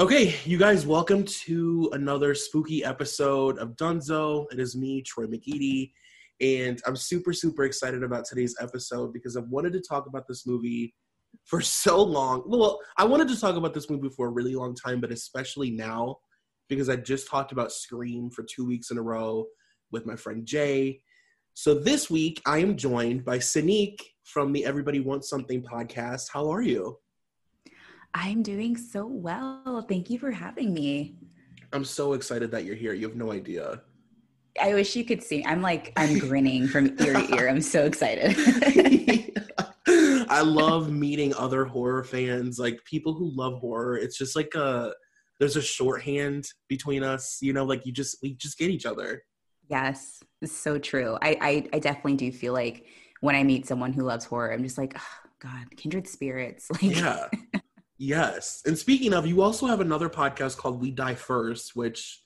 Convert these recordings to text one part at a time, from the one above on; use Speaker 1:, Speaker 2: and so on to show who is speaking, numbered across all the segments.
Speaker 1: Okay, you guys, welcome to another spooky episode of Dunzo. It is me, Troy McEady, and I'm super, super excited about today's episode because I've wanted to talk about this movie for so long. Well, I wanted to talk about this movie for a really long time, but especially now because I just talked about Scream for two weeks in a row with my friend Jay. So this week, I am joined by Sanique from the Everybody Wants Something podcast. How are you?
Speaker 2: I'm doing so well. Thank you for having me.
Speaker 1: I'm so excited that you're here. You have no idea.
Speaker 2: I wish you could see. I'm like I'm grinning from ear to ear. I'm so excited.
Speaker 1: I love meeting other horror fans, like people who love horror. It's just like a there's a shorthand between us, you know, like you just we just get each other.
Speaker 2: yes, it's so true. I, I I definitely do feel like when I meet someone who loves horror, I'm just like, oh, God, kindred spirits. Like,
Speaker 1: Yeah. Yes. And speaking of, you also have another podcast called We Die First, which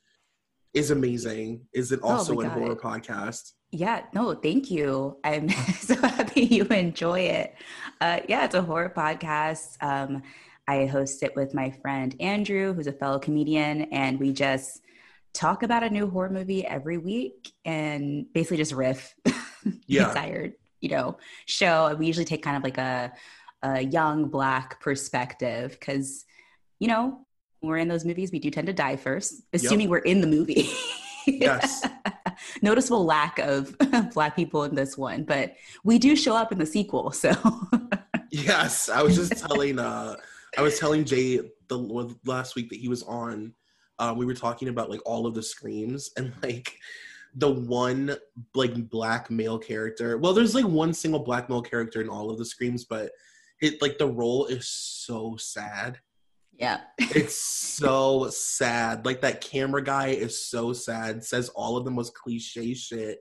Speaker 1: is amazing. Is it
Speaker 2: Oh
Speaker 1: also
Speaker 2: my
Speaker 1: a horror podcast?
Speaker 2: Yeah, no, thank you. I'm so happy you enjoy it. Uh, yeah, it's a horror podcast. Um, I host it with my friend Andrew, who's a fellow comedian, and we just talk about a new horror movie every week and basically just riff
Speaker 1: Yeah.
Speaker 2: entire, you know, show. And we usually take kind of like a, a young black perspective because, you know, we're in those movies, we do tend to die first, assuming we're in the movie.
Speaker 1: Yes.
Speaker 2: Noticeable lack of black people in this one, but we do show up in the sequel. So
Speaker 1: Yes, I was just telling uh I was telling Jay the last week that he was on um we were talking about like all of the screams and like the one like black male character. Well, there's like one single black male character in all of the screams, but it like the role is so sad.
Speaker 2: yeah,
Speaker 1: It's so sad. Like that camera guy is so sad. Says all of the most cliche shit.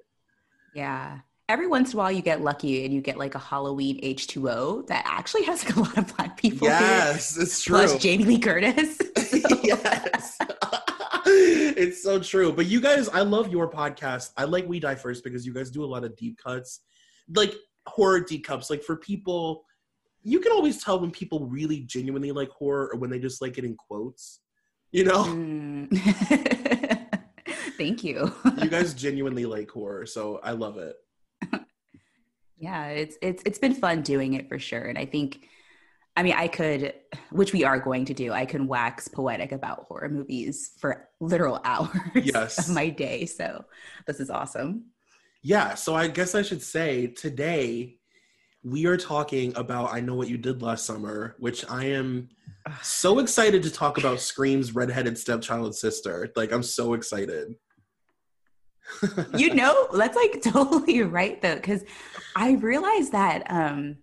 Speaker 2: yeah. Every once in a while, you get lucky and you get like a Halloween H two O that actually has like a lot of black people. in it,
Speaker 1: Yes, it's true.
Speaker 2: Plus Jamie Lee Curtis.
Speaker 1: yes. it's so true. But you guys, I love your podcast. I like We Die First because you guys do a lot of deep cuts. Like horror deep cuts. Like for people, you can always tell when people really genuinely like horror or when they just like it in quotes. You know?
Speaker 2: Mm. Thank you.
Speaker 1: you guys genuinely like horror, so I love it.
Speaker 2: yeah, it's it's it's been fun doing it for sure, and I think. I mean, I could, which we are going to do. I can wax poetic about horror movies for literal hours
Speaker 1: Yes.
Speaker 2: of my day. So this is awesome.
Speaker 1: Yeah, so I guess I should say today we are talking about I Know What You Did Last Summer, which I am so excited to talk about Scream's redheaded stepchild sister. Like, I'm so excited.
Speaker 2: you know that's like totally right though because i realized that um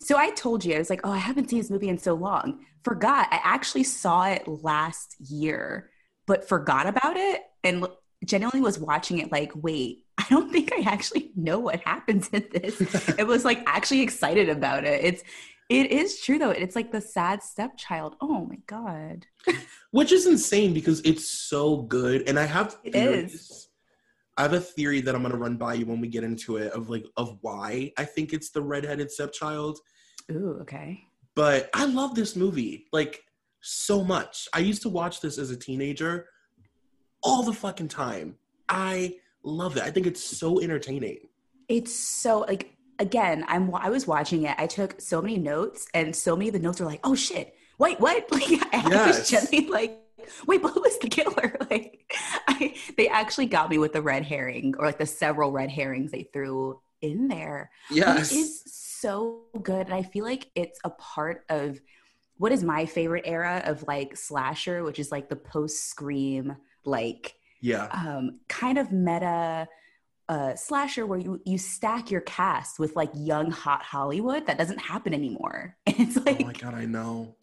Speaker 2: so i told you i was like oh i haven't seen this movie in so long forgot i actually saw it last year but forgot about it and genuinely was watching it like wait i don't think i actually know what happens in this it was like actually excited about it it's it is true though it's like the sad stepchild oh my god
Speaker 1: Which is insane because it's so good. And I have
Speaker 2: It
Speaker 1: theories.
Speaker 2: is.
Speaker 1: I have a theory that I'm gonna run by you when we get into it of like of why I think it's the redheaded stepchild.
Speaker 2: ooh okay
Speaker 1: But I love this movie like so much. I used to watch this as a teenager all the fucking time. I love it. I think it's so entertaining.
Speaker 2: it's so like again i'm i was watching it i took so many notes and so many of the notes are like oh shit wait what like i
Speaker 1: Yes.
Speaker 2: was gently like wait but who is the killer like I, they actually got me with the red herring or like the several red herrings they threw in there.
Speaker 1: Yes.
Speaker 2: It is so good. And I feel like it's a part of what is my favorite era of like slasher, which is like the post scream, like
Speaker 1: yeah.
Speaker 2: um, kind of meta uh, slasher where you, you stack your cast with like young, hot Hollywood. That doesn't happen anymore. And it's like,
Speaker 1: oh my god, I know.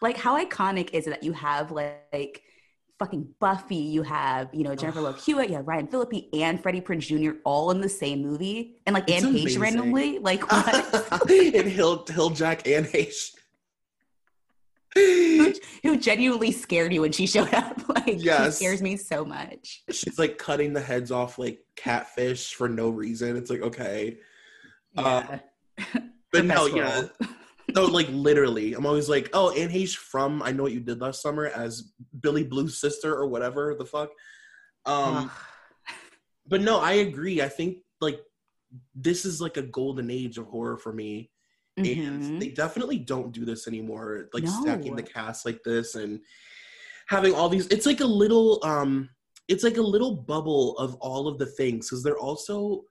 Speaker 2: like how iconic is it that you have like, like fucking Buffy, you have you know Jennifer Love Hewitt, you have Ryan Phillippe and Freddie Prinze Jr. all in the same movie, and like
Speaker 1: It's
Speaker 2: Anne Heche randomly, like what?
Speaker 1: and Hill Hill Jack and H.
Speaker 2: who, who genuinely scared you when she showed up. Like
Speaker 1: Yes.
Speaker 2: she scares me so much.
Speaker 1: She's like cutting the heads off like catfish for no reason. It's like okay. Uh,
Speaker 2: Yeah.
Speaker 1: But no,
Speaker 2: best
Speaker 1: yeah.
Speaker 2: role.
Speaker 1: No, like literally. I'm always like, oh, Anne Heche from I Know What You Did Last Summer as Billy Blue's sister or whatever the fuck. Um but no, I agree. I think like this is like a golden age of horror for me. And
Speaker 2: Mhm.
Speaker 1: they definitely don't do this anymore. Like
Speaker 2: No.
Speaker 1: stacking the cast like this and having all these it's like a little um it's like a little bubble of all of the things because they're also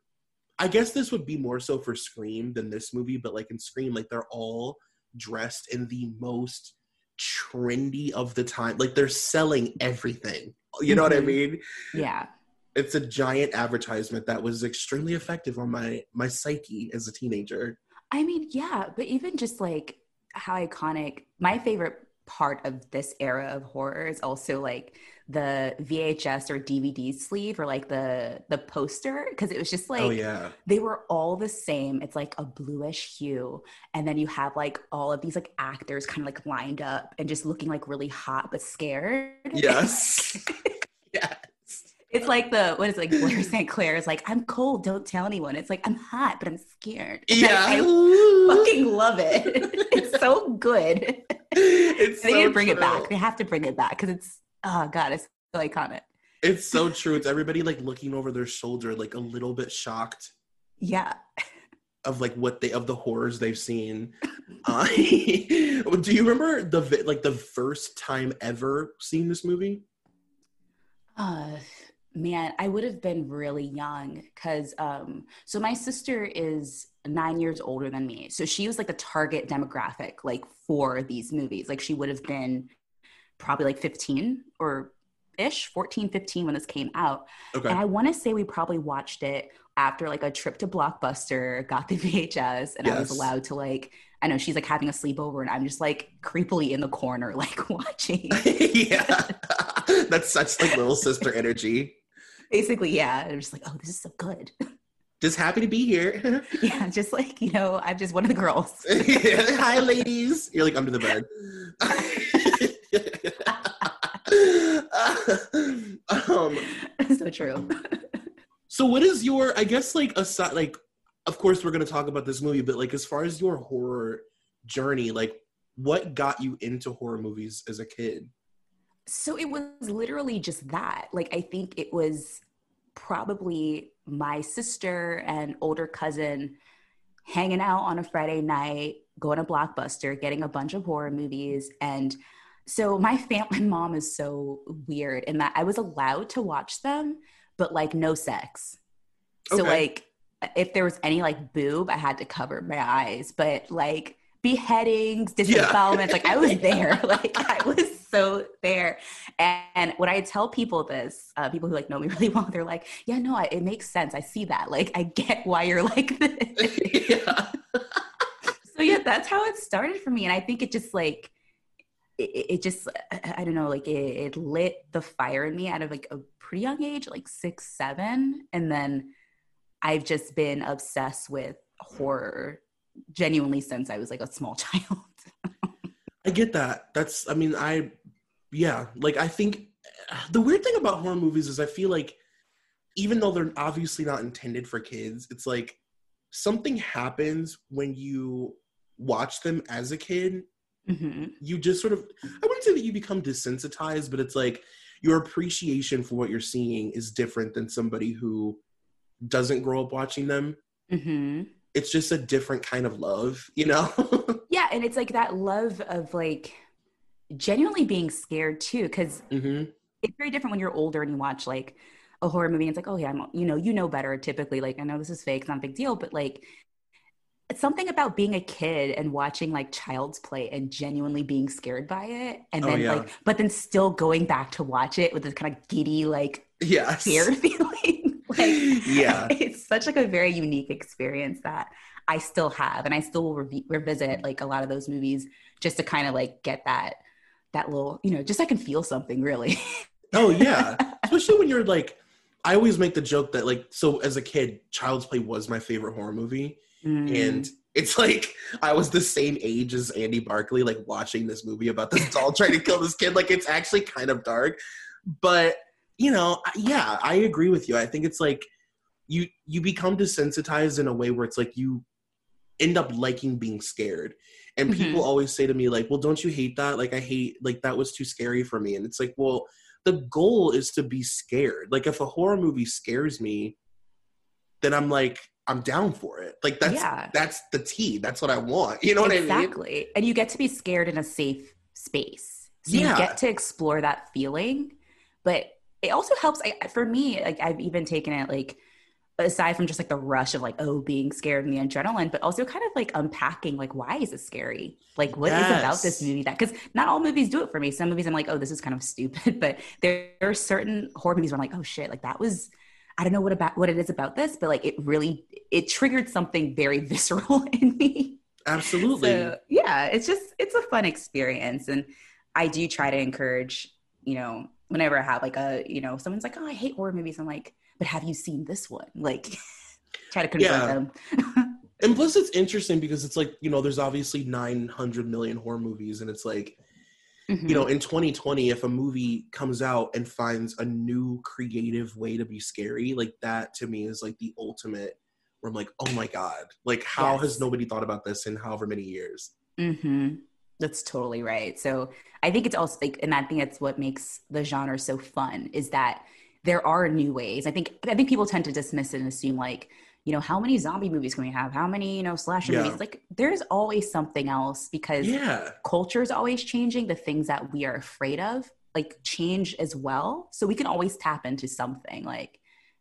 Speaker 1: I guess this would be more so for Scream than this movie, but like in Scream, like they're all dressed in the most trendy of the time. Like they're selling everything. You know what I
Speaker 2: Mhm.
Speaker 1: mean?
Speaker 2: Yeah.
Speaker 1: It's a giant advertisement that was extremely effective on my my psyche as a teenager.
Speaker 2: I mean, yeah, but even just like how iconic, my favorite part of this era of horror is also like the VHS or DVD sleeve or like the the poster because it was just oh, like
Speaker 1: oh yeah.
Speaker 2: they were all the same. It's like a bluish hue. And then you have like all of these like actors kind of like lined up and just looking like really hot but scared.
Speaker 1: Yes. yes.
Speaker 2: It's like the what is it, like Blair St. Clair is like, I'm cold, don't tell anyone. It's like I'm hot, but I'm scared. And
Speaker 1: Yeah.
Speaker 2: I, I fucking love it. it's so good.
Speaker 1: It's
Speaker 2: they need
Speaker 1: so
Speaker 2: to bring it back. They have to bring it back because it's oh god, it's so iconic.
Speaker 1: It's so true. It's everybody like looking over their shoulder, like a little bit shocked
Speaker 2: Yeah.
Speaker 1: of like what they of the horrors they've seen. Uh, do you remember the like the first time ever seeing this movie?
Speaker 2: Uh man, I would have been really young because um so my sister is nine years older than me. So she was like the target demographic like for these movies. Like she would have been probably like 15 or ish, 14, 15 when this came out.
Speaker 1: Okay.
Speaker 2: And I want to say we probably watched it after like a trip to Blockbuster, got the VHS, and I was allowed to like, I know she's like having a sleepover, and I'm just like creepily in the corner, like watching.
Speaker 1: yeah. That's such like little sister energy.
Speaker 2: Basically, yeah. I'm just like, oh, this is so good.
Speaker 1: Just happy to be here.
Speaker 2: yeah, just like, you know, I'm just one of the girls.
Speaker 1: Hi, ladies. You're like under the bed. um,
Speaker 2: so true.
Speaker 1: so, what is your? I guess like a aside, like, of course, we're gonna talk about this movie, but like, as far as your horror journey, like, what got you into horror movies as a kid?
Speaker 2: So it was literally just that. Like, I think it was probably my sister and older cousin hanging out on a Friday night, going to Blockbuster, getting a bunch of horror movies. And so my family mom is so weird in that I was allowed to watch them, but like no sex. So
Speaker 1: Okay.
Speaker 2: like if there was any like boob, I had to cover my eyes. But like beheadings, disembowelments, like I was there. Like I was so there. And and, when I tell people this, uh, people who like know me really well, they're like, "Yeah, no, I, it makes sense. I see that. Like I get why you're like this."
Speaker 1: yeah.
Speaker 2: so yeah that's how it started for me and i think it just like it, it just I- i don't know like it, it lit the fire in me out of like a pretty young age like six seven and then i've just been obsessed with horror genuinely since i was like a small child
Speaker 1: I get that. That's, I mean, I, yeah, like, I think the weird thing about horror movies is I feel like even though they're obviously not intended for kids, it's like something happens when you watch them as a kid.
Speaker 2: hmm
Speaker 1: You just sort of, I wouldn't say that you become desensitized, but it's like your appreciation for what you're seeing is different than somebody who doesn't grow up watching them.
Speaker 2: hmm
Speaker 1: It's just a different kind of love, you know?
Speaker 2: yeah and it's like that love of like genuinely being scared too because
Speaker 1: hmm
Speaker 2: it's very different when you're older and you watch like a horror movie and it's like, oh yeah, I'm, you know, you know better. Typically, like I know this is fake, it's not a big deal, but like it's something about being a kid and watching like child's play and genuinely being scared by it and
Speaker 1: Oh,
Speaker 2: then
Speaker 1: yeah.
Speaker 2: like but then still going back to watch it with this kind of giddy like
Speaker 1: Yeah.
Speaker 2: scared feeling like
Speaker 1: Yeah.
Speaker 2: it's such like a very unique experience that i still have and i still will revi- revisit like a lot of those movies just to kind of like get that that little you know just i can feel something really
Speaker 1: Oh yeah. Especially when you're like I always make the joke that like so as a kid, Child's Play was my favorite horror movie.
Speaker 2: Mm.
Speaker 1: And it's like I was the same age as Andy Barclay, like watching this movie about this doll trying to kill this kid. Like it's actually kind of dark. But you know, yeah, I agree with you. I think it's like you you become desensitized in a way where it's like you end up liking being scared. And
Speaker 2: Mhm.
Speaker 1: people always say to me, like, well, don't you hate that? Like I hate like that was too scary for me. And it's like, well, the goal is to be scared. Like if a horror movie scares me, then I'm like, I'm down for it. Like that's
Speaker 2: Yeah.
Speaker 1: that's the tea. That's what I want. You know what I mean?
Speaker 2: exactly and you get to be scared in a safe space so
Speaker 1: Yeah.
Speaker 2: you get to explore that feeling but it also helps I, for me like i've even taken it like aside from just like the rush of like oh being scared and the adrenaline but also kind of like unpacking like why is it scary like what is about this movie that because not all movies do it for me some movies i'm like oh this is kind of stupid but there are certain horror movies where i'm like oh shit like that was i don't know what about what it is about this but like it really it triggered something very visceral in me
Speaker 1: Absolutely.
Speaker 2: so yeah, it's just it's a fun experience, and I do try to encourage. You know, whenever I have like a you know someone's like, oh, I hate horror movies. I'm like, but have you seen this one? Like, try to confront
Speaker 1: Yeah.
Speaker 2: them.
Speaker 1: and plus it's interesting because it's like, you know, there's obviously 900 million horror movies and it's like,
Speaker 2: Mhm.
Speaker 1: you know, in 2020 if a movie comes out and finds a new creative way to be scary, like that to me is like the ultimate where I'm like, "Oh my god. Like how
Speaker 2: Yes.
Speaker 1: has nobody thought about this in however many years?"
Speaker 2: Mm-hmm. That's totally right. So I think it's also like, and I think that's what makes the genre so fun is that there are new ways. I think I think people tend to dismiss it and assume like, you know, how many zombie movies can we have? How many you know slasher
Speaker 1: Yeah.
Speaker 2: movies? Like, there's always something else because
Speaker 1: Yeah.
Speaker 2: culture is always changing. The things that we are afraid of like change as well. So we can always tap into something like.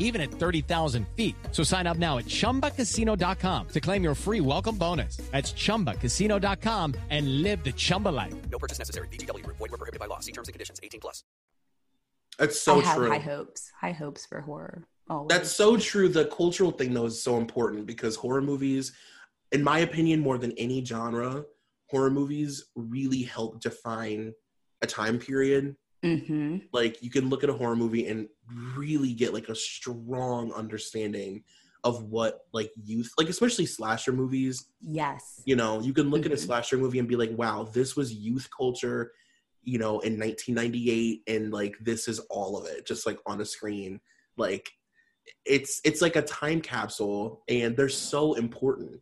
Speaker 3: even at 30,000 feet. So sign up now at chumbacasino.com to claim your free welcome bonus. That's chumbacasino.com and live the Chumba life.
Speaker 4: No purchase necessary. VGW Group. Void were prohibited by law. See terms and conditions. 18 plus.
Speaker 1: That's so
Speaker 2: I have
Speaker 1: true.
Speaker 2: high hopes. High hopes for horror. Always.
Speaker 1: That's so true. The cultural thing though is so important because horror movies, in my opinion, more than any genre, horror movies really help define a time period.
Speaker 2: hmm
Speaker 1: Like you can look at a horror movie and really get like a strong understanding of what like youth, like especially slasher movies.
Speaker 2: Yes.
Speaker 1: You know, you can look at a
Speaker 2: Mhm.
Speaker 1: slasher movie and be like, "Wow, this was youth culture." You know, in 1998, and like this is all of it, just like on a screen. Like it's it's like a time capsule, and they're so important.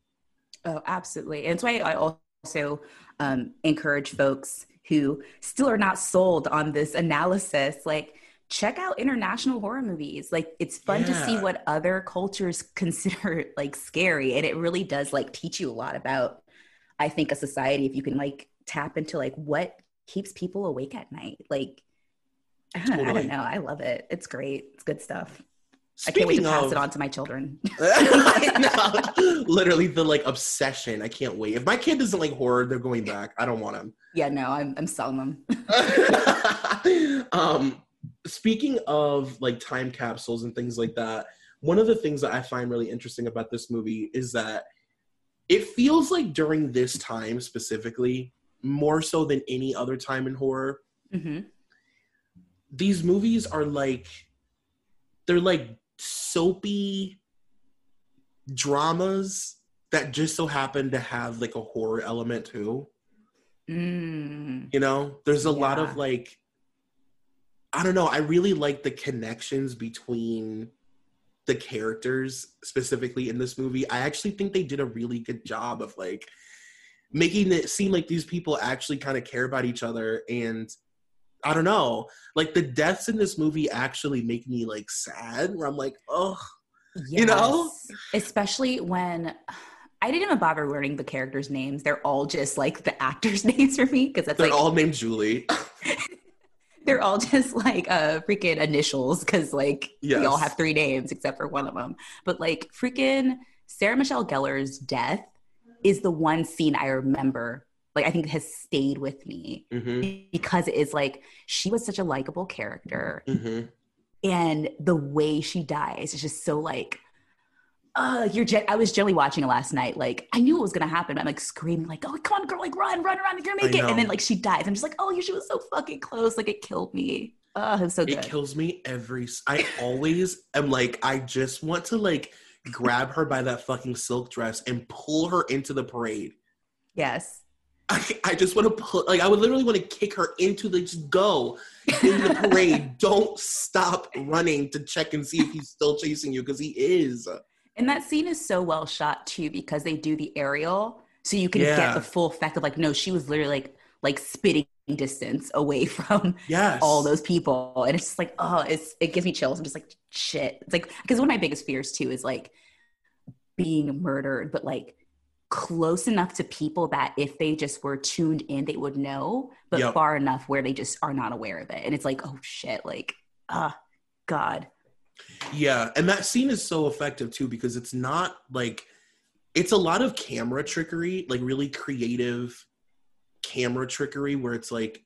Speaker 2: Oh, absolutely. And it's why I also um, encourage folks who still are not sold on this analysis, like check out international horror movies. Like it's fun to see what other cultures consider like scary. And it really does like teach you a lot about, I think, a society if you can like tap into like what keeps people awake at night. Like, I don't, I don't know. I love it. It's great. It's good stuff. I can't wait to
Speaker 1: Speaking
Speaker 2: pass
Speaker 1: of-
Speaker 2: it on to my children.
Speaker 1: No, literally the like obsession. I can't wait. If my kid doesn't like horror, they're going back. I don't want him.
Speaker 2: yeah, no, I'm, I'm selling them.
Speaker 1: um, speaking of like time capsules and things like that, one of the things that I find really interesting about this movie is that it feels like during this time specifically, more so than any other time in horror,
Speaker 2: hmm
Speaker 1: these movies are like they're like soapy dramas that just so happen to have like a horror element too.
Speaker 2: Mm.
Speaker 1: You know, there's a lot of like, I don't know. I really like the connections between the characters specifically in this movie. I actually think they did a really good job of like making it seem like these people actually kind of care about each other and I don't know. Like the deaths in this movie actually make me like sad. Where I'm like, oh, you know,
Speaker 2: especially when I didn't even bother learning the characters' names. They're all just like the actors' names for me because that's
Speaker 1: they're
Speaker 2: like
Speaker 1: all named Julie.
Speaker 2: They're all just like uh freaking initials because like they all have three names except for one of them. But like freaking Sarah Michelle Gellar's death is the one scene I remember. Like I think has stayed with me
Speaker 1: hmm
Speaker 2: because it is like she was such a likable character
Speaker 1: hmm
Speaker 2: and the way she dies is just so like uh you're gen- I was generally watching it last night like I knew it was gonna happen I'm like screaming like oh come on girl like run run run you're gonna make it and then like she dies I'm just like oh she was so fucking close like it killed me oh it so
Speaker 1: It kills me every. I always am like, I just want to like grab her by that fucking silk dress and pull her into the parade.
Speaker 2: yes
Speaker 1: I, I just want to put like I would literally want to kick her into the just go in the parade. Don't stop running to check and see if he's still chasing you because he is.
Speaker 2: And that scene is so well shot too because they do the aerial so you can
Speaker 1: Yeah.
Speaker 2: get the full effect of like no she was literally like like spitting distance away from
Speaker 1: Yes.
Speaker 2: all those people and it's just like oh it's it gives me chills i'm just like shit it's like because one of my biggest fears too is like being murdered but like close enough to people that if they just were tuned in they would know but
Speaker 1: Yep.
Speaker 2: far enough where they just are not aware of it and it's like oh shit like ah god
Speaker 1: Yeah, and that scene is so effective too because it's not like it's a lot of camera trickery, like really creative camera trickery where it's like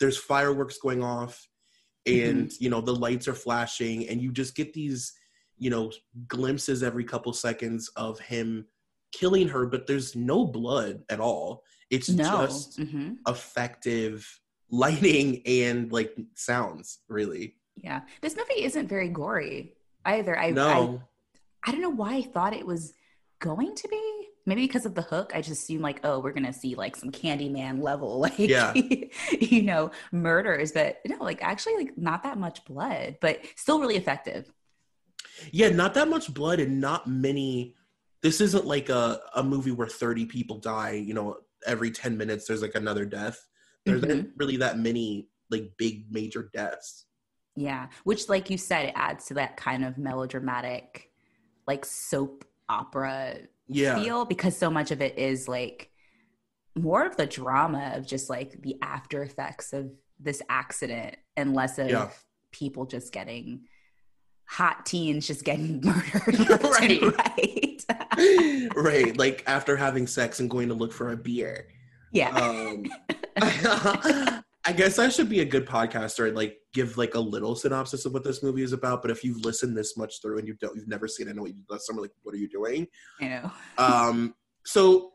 Speaker 1: there's fireworks going off and you know the lights are flashing and you just get these you know glimpses every couple seconds of him killing her but there's no blood at all. It's
Speaker 2: no.
Speaker 1: just
Speaker 2: hmm
Speaker 1: effective lighting and like sounds really
Speaker 2: yeah this movie isn't very gory either i
Speaker 1: no
Speaker 2: I, I don't know why i thought it was going to be maybe because of the hook i just assumed like oh we're gonna see like some candyman level like
Speaker 1: Yeah.
Speaker 2: you know murders but no like actually like not that much blood but still really effective
Speaker 1: Yeah, not that much blood and not many. This isn't like a, a movie where 30 people die, you know, every 10 minutes there's like another death. There's
Speaker 2: Mhm.
Speaker 1: not really that many like big major deaths.
Speaker 2: Yeah which like you said it adds to that kind of melodramatic like soap opera
Speaker 1: Yeah.
Speaker 2: feel because so much of it is like more of the drama of just like the after effects of this accident and less of
Speaker 1: Yeah.
Speaker 2: people just getting hot teens just getting murdered
Speaker 1: Right.
Speaker 2: right.
Speaker 1: right. Like after having sex and going to look for a beer.
Speaker 2: yeah.
Speaker 1: Um, I guess I should be a good podcaster and like give like a little synopsis of what this movie is about. But if you've listened this much through and you don't, you've never seen it, I know what you, someone like, what are you doing?
Speaker 2: I know.
Speaker 1: um so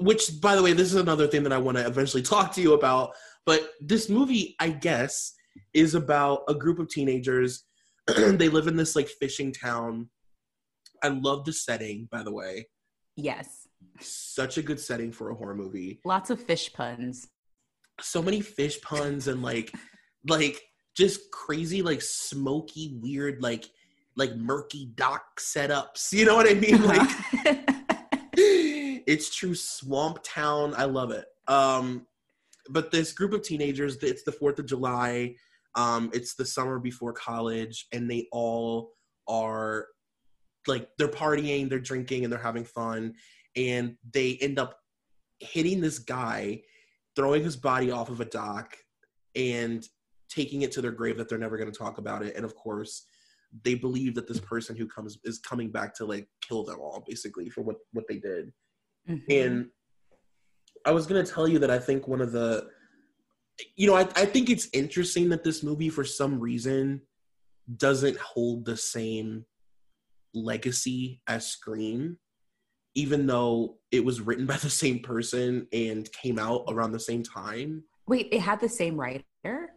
Speaker 1: which by the way this is another thing that i want to eventually talk to you about but this movie i guess is about a group of teenagers they live in this like fishing town i love the setting by the way
Speaker 2: Yes.
Speaker 1: such a good setting for a horror movie
Speaker 2: Lots of fish puns.
Speaker 1: So many fish puns and like like just crazy like smoky weird like like murky dock setups. You know what i mean? Like it's true swamp town. I love it. Um but this group of teenagers it's the fourth of july. Um it's the summer before college and they all are like they're partying they're drinking and they're having fun and they end up hitting this guy throwing his body off of a dock and taking it to their grave that they're never going to talk about it. And of course they believe that this person who comes is coming back to like kill them all basically for what what they did.
Speaker 2: Mhm.
Speaker 1: and I was gonna tell you that I think one of the, you know, I, I think it's interesting that this movie, for some reason, doesn't hold the same legacy as Scream, even though it was written by the same person and came out around the same time.
Speaker 2: Wait, it had the same writer?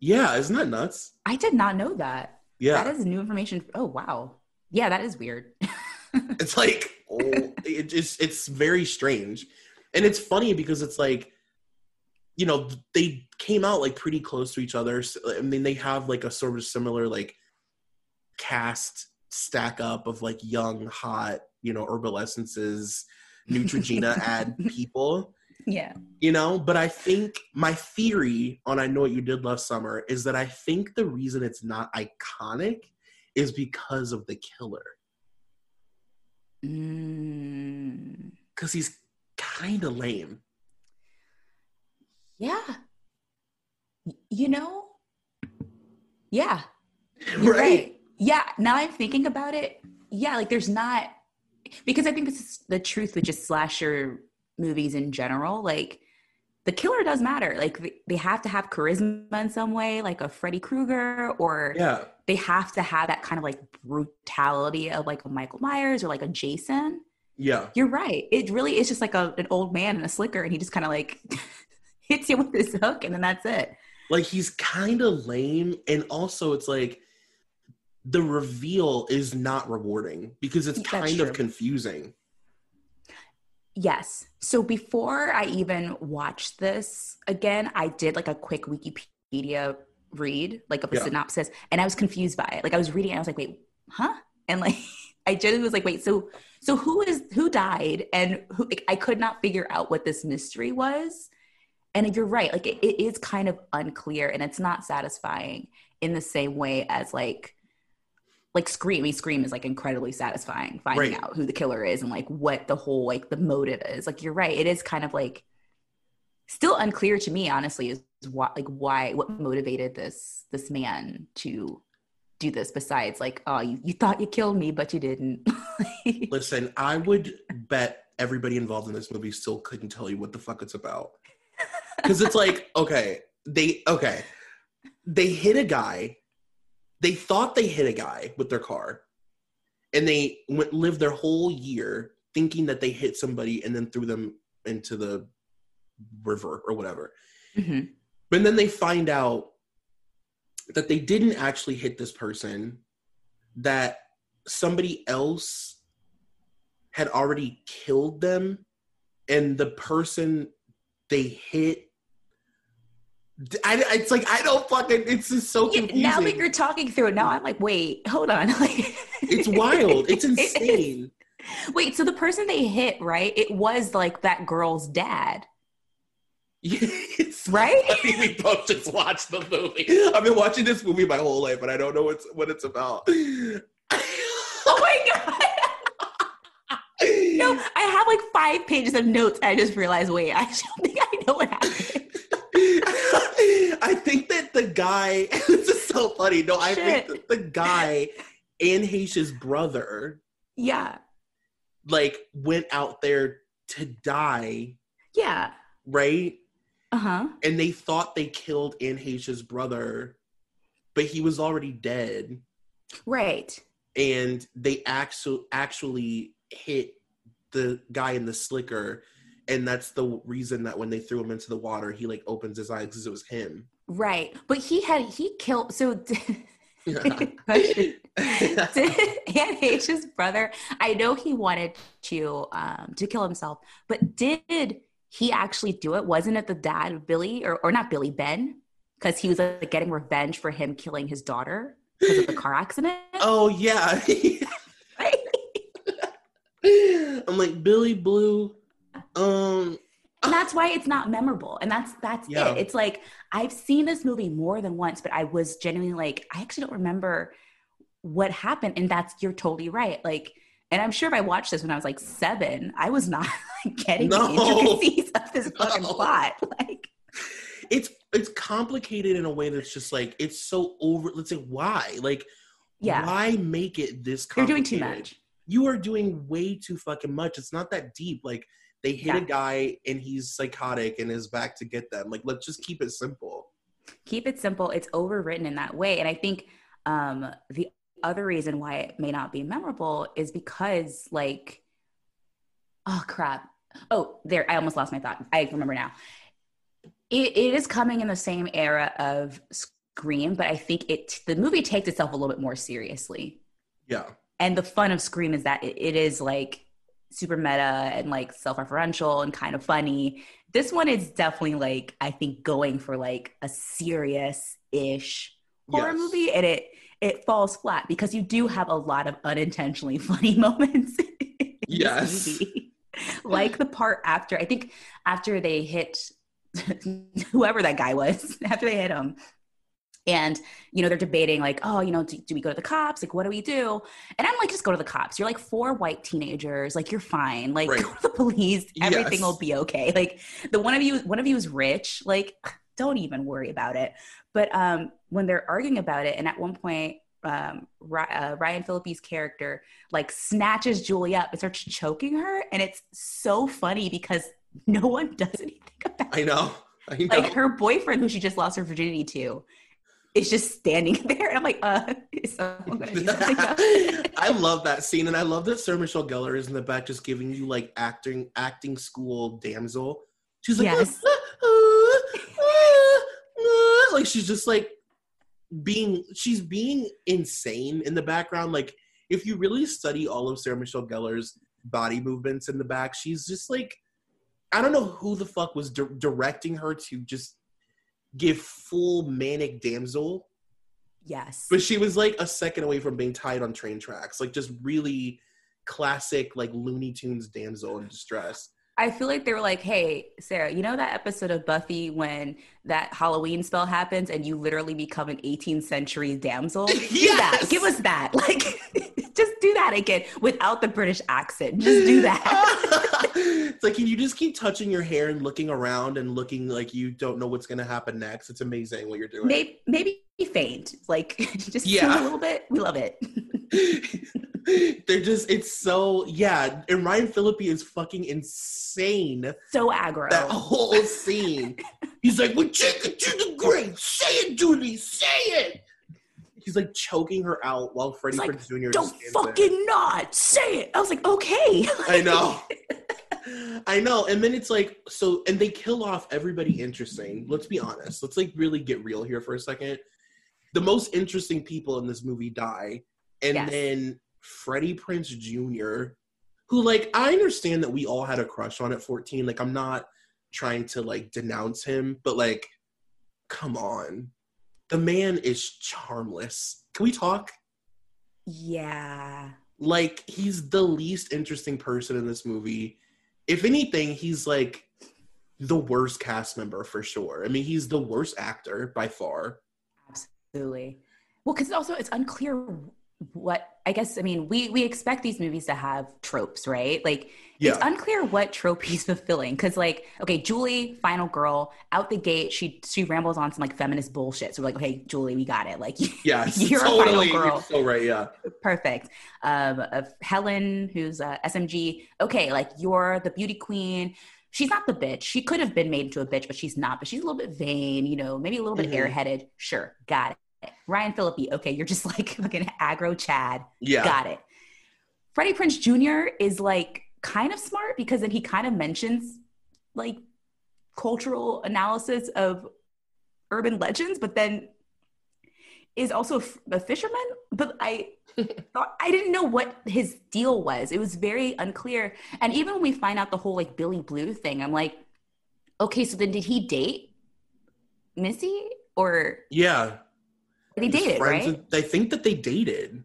Speaker 1: Yeah, isn't that nuts?
Speaker 2: I did not know that.
Speaker 1: Yeah,
Speaker 2: That is new information. Oh, wow. Yeah, that is weird.
Speaker 1: it's like oh, it just it's very strange and it's funny because it's like you know they came out like pretty close to each other So, i mean they have like a sort of similar like cast stack up of like young hot you know herbal essences neutrogena ad people
Speaker 2: Yeah.
Speaker 1: you know but i think my theory on i know what you did last summer is that i think the reason it's not iconic is because of the killer
Speaker 2: Mm,
Speaker 1: because he's kind of lame
Speaker 2: yeah. You know? Yeah. You're right. Yeah. Now I'm thinking about it. Yeah. Like there's not, because I think this is the truth with just slasher movies in general. Like the killer does matter. Like they- have to have charisma in some way, like a Freddy Krueger, or
Speaker 1: yeah
Speaker 2: they have to have that kind of like brutality of like a Michael Myers or like a Jason.
Speaker 1: yeah
Speaker 2: You're right. It really is just like a, an old man in a slicker, and he just kind of like hits you with his hook, and then that's it.
Speaker 1: like he's kind of lame and also it's like the reveal is not rewarding because it's
Speaker 2: That's
Speaker 1: kind
Speaker 2: true.
Speaker 1: of confusing
Speaker 2: Yes. So before I even watched this again, I did like a quick Wikipedia read, like a
Speaker 1: Yeah.
Speaker 2: synopsis, and I was confused by it. Like I was reading, and I was like, "Wait, huh?" And like I genuinely was like, "Wait, so so who is who died?" And who like, I could not figure out what this mystery was. And you're right, like it, it is kind of unclear, and it's not satisfying in the same way as like like Scream. I mean, Scream is like incredibly satisfying finding
Speaker 1: Right.
Speaker 2: out who the killer is and like what the whole like the motive is. Like you're right, it is kind of like still unclear to me, honestly, is what like why what motivated this this man to do this besides like oh you, you thought you killed me but you didn't
Speaker 1: listen i would bet everybody involved in this movie still couldn't tell you what the fuck it's about because it's like okay they okay they hit a guy they thought they hit a guy with their car and they went lived their whole year thinking that they hit somebody and then threw them into the river or whatever
Speaker 2: Mhm.
Speaker 1: but then they find out that they didn't actually hit this person that somebody else had already killed them and the person they hit I, it's like I don't fucking. It's just so confusing.
Speaker 2: now that you're talking through it now i'm like wait hold on like
Speaker 1: it's wild. It's insane.
Speaker 2: wait so the person they hit right it was like that girl's dad
Speaker 1: it's
Speaker 2: Right?
Speaker 1: I think we both just watched the movie. I've been watching this movie my whole life, but I don't know what's what it's about.
Speaker 2: oh my god no i have like five pages of notes i just realized wait i don't think i know what happened
Speaker 1: I think that the guy. This is so funny. No, I think that the guy Anne Heche's brother
Speaker 2: yeah
Speaker 1: like went out there to die,
Speaker 2: yeah
Speaker 1: right?
Speaker 2: uh-huh
Speaker 1: And they thought they killed Anne Heche's brother, but he was already dead.
Speaker 2: right
Speaker 1: And they actually actually hit the guy in the slicker. And that's the reason that when they threw him into the water, he like opens his eyes because it was him.
Speaker 2: right but he had he killed so
Speaker 1: Yeah.
Speaker 2: question did Anne Heche's brother i know he wanted to um to kill himself but did he actually do it wasn't it the dad of billy or, or not billy ben because he was like getting revenge for him killing his daughter because of the car accident
Speaker 1: oh yeah. I'm like Billy Blue. Um
Speaker 2: and that's why it's not memorable and that's that's
Speaker 1: Yeah.
Speaker 2: it it's like i've seen this movie more than once but i was genuinely like i actually don't remember what happened and that's you're totally right like and i'm sure if i watched this when i was like seven i was not like, getting
Speaker 1: No.
Speaker 2: the intricacies of this fucking
Speaker 1: No.
Speaker 2: plot like
Speaker 1: it's it's complicated in a way that's just like it's so over let's say why? Like
Speaker 2: yeah
Speaker 1: why make it this
Speaker 2: you're doing too much
Speaker 1: You are doing way too fucking much. It's not that deep. Like they hit a guy and he's psychotic and is back to get them. Like let's just keep it simple.
Speaker 2: keep it simple. It's overwritten in that way. And i think um the other reason why it may not be memorable is because like oh crap. Oh there i almost lost my thought. I remember now. It, it is coming in the same era of scream but i think it the movie takes itself a little bit more seriously.
Speaker 1: Yeah.
Speaker 2: and the fun of scream is that it, it is like super meta and like self-referential and kind of funny this one is definitely like i think going for like a serious-ish horror
Speaker 1: Yes.
Speaker 2: movie and it it falls flat because you do have a lot of unintentionally funny moments
Speaker 1: Yes.
Speaker 2: like the part after I think after they hit whoever that guy was, after they hit him. And, you know, they're debating, like, oh, you know, do, do, we go to the cops? Like, what do we do? And I'm like, just go to the cops. You're like four white teenagers. Like, you're fine. Like, right. go to the police. Everything yes. will be okay. Like, the one of you, one of you is rich. Like, don't even worry about it. But um, when they're arguing about it, and at one point, um, uh, Ryan Phillippe's character like snatches Julie up and starts choking her, and it's so funny because no one does anything about
Speaker 1: it. I know. I know.
Speaker 2: Like her boyfriend, who she just lost her virginity to, is just standing there, and I'm like, uh, is someone gonna do something?
Speaker 1: I love that scene, and I love that Sarah Michelle Gellar is in the back, just giving you like acting acting school damsel. She's like, yes. Ah, ah, ah, like she's just like being she's being insane in the background. Like if you really study all of Sarah Michelle Gellar's body movements in the back, she's just like I don't know who the fuck was di- directing her to just give full manic damsel.
Speaker 2: Yes.
Speaker 1: But she was like a second away from being tied on train tracks. Like just really classic like Looney Tunes damsel in distress.
Speaker 2: I feel like they were like, "Hey, Sarah, you know that episode of Buffy when that Halloween spell happens and you literally become an 18th century damsel?
Speaker 1: yes! Do
Speaker 2: that. Give us that. Like, just do that again without the British accent. Just do that."
Speaker 1: it's like, can you just keep touching your hair and looking around and looking like you don't know what's going to happen next? It's amazing what you're doing.
Speaker 2: Maybe, maybe faint, like just yeah. a little bit. We love it.
Speaker 1: They're just, it's so, yeah. And Ryan Phillippe is fucking insane.
Speaker 2: So aggro.
Speaker 1: That whole scene. He's like, we take it to the grave. Say it, Julie. Say it. He's like choking her out while Freddie like, Prinze Jr.
Speaker 2: Don't fucking there. not say it. I was like, okay.
Speaker 1: I know. I know. And then it's like, so, and they kill off everybody interesting. Let's be honest. Let's like really get real here for a second. The most interesting people in this movie die. And yes. then Freddie Prinze Jr., who like I understand that we all had a crush on at 14. Like I'm not trying to like denounce him, but like, come on. The man is charmless. Can we talk?
Speaker 2: Yeah.
Speaker 1: Like he's the least interesting person in this movie. If anything, he's like the worst cast member for sure. I mean, he's the worst actor by far.
Speaker 2: Absolutely. Well, because also it's unclear what I guess I mean we we expect these movies to have tropes, right? Like yeah. it's unclear what trope he's fulfilling because like okay, Julie, final girl, out the gate, she she rambles on some like feminist bullshit. So we're like, okay, Julie, we got it. Like
Speaker 1: yeah, you're totally, a final girl. So right, yeah,
Speaker 2: perfect. Um, of Helen, who's uh, SMG. Okay, like you're the beauty queen she's not the bitch. She could have been made into a bitch, but she's not. But she's a little bit vain, you know, maybe a little bit mm-hmm. airheaded. Sure, got it. Ryan Phillippe, okay, you're just like fucking aggro Chad.
Speaker 1: Yeah.
Speaker 2: Got it. Freddie Prinze Jr. is like kind of smart because then he kind of mentions like cultural analysis of urban legends, but then is also a fisherman. But I thought I didn't know what his deal was. It was very unclear. And even when we find out the whole like Billy Blue thing, I'm like, okay, so then did he date Missy or
Speaker 1: yeah?
Speaker 2: They dated, right? With,
Speaker 1: I think that they dated.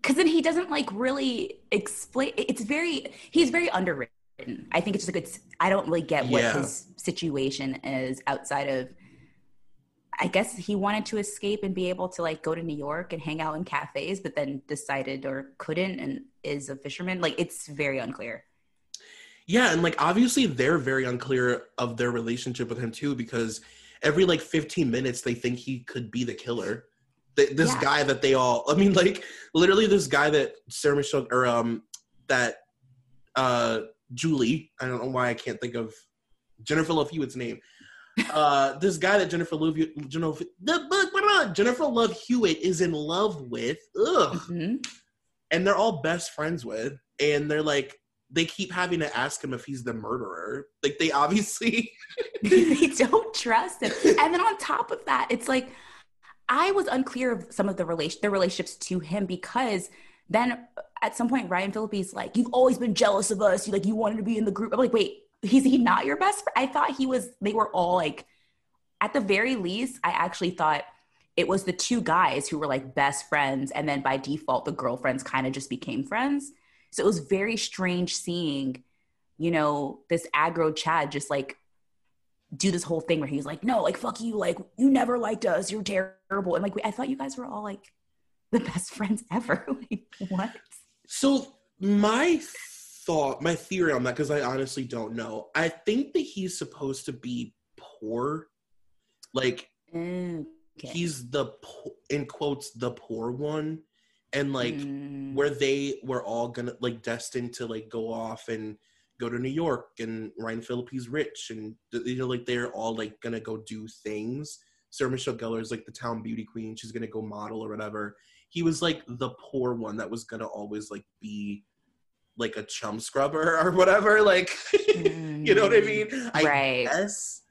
Speaker 2: Because then he doesn't like really explain. It's very he's very underwritten. I think it's just like it's. I don't really get what yeah. his situation is outside of. I guess he wanted to escape and be able to like go to New York and hang out in cafes, but then decided or couldn't and is a fisherman. Like it's very unclear.
Speaker 1: Yeah, and like obviously they're very unclear of their relationship with him too because every like 15 minutes they think he could be the killer. this yeah. guy that they all I mean like literally this guy that Sarah Michelle or um that uh Julie, I don't know why I can't think of Jennifer Love Hewitt's name. Uh this guy that Jennifer Love Jennifer, Jennifer Love Hewitt is in love with. Ugh. Mm-hmm. And they're all best friends with and they're like they keep having to ask him if he's the murderer. Like they obviously
Speaker 2: they don't trust him. And then on top of that, it's like I was unclear of some of the relation their relationships to him because then at some point Ryan Phillippe's like, You've always been jealous of us. You like you wanted to be in the group. I'm like, wait, is he not your best friend? I thought he was they were all like at the very least, I actually thought it was the two guys who were like best friends and then by default the girlfriends kind of just became friends So it was very strange seeing, you know, this aggro Chad just like do this whole thing where he's like, no, like fuck you, like you never liked us, you're terrible, and like I thought you guys were all like the best friends ever. like what?
Speaker 1: So my thought, my theory on that, because I honestly don't know. I think that he's supposed to be poor, like mm,
Speaker 2: Okay.
Speaker 1: he's the po- in quotes the poor one, and like
Speaker 2: Mm.
Speaker 1: where they were all gonna like destined to like go off and go to New York, and Ryan Phillippe's rich, and you know like they're all like gonna go do things. Sarah Michelle Gellar is like the town beauty queen. She's gonna go model or whatever. He was like the poor one that was gonna always like be like a chum scrubber or whatever. Like you know what I mean? I
Speaker 2: Right.
Speaker 1: guess.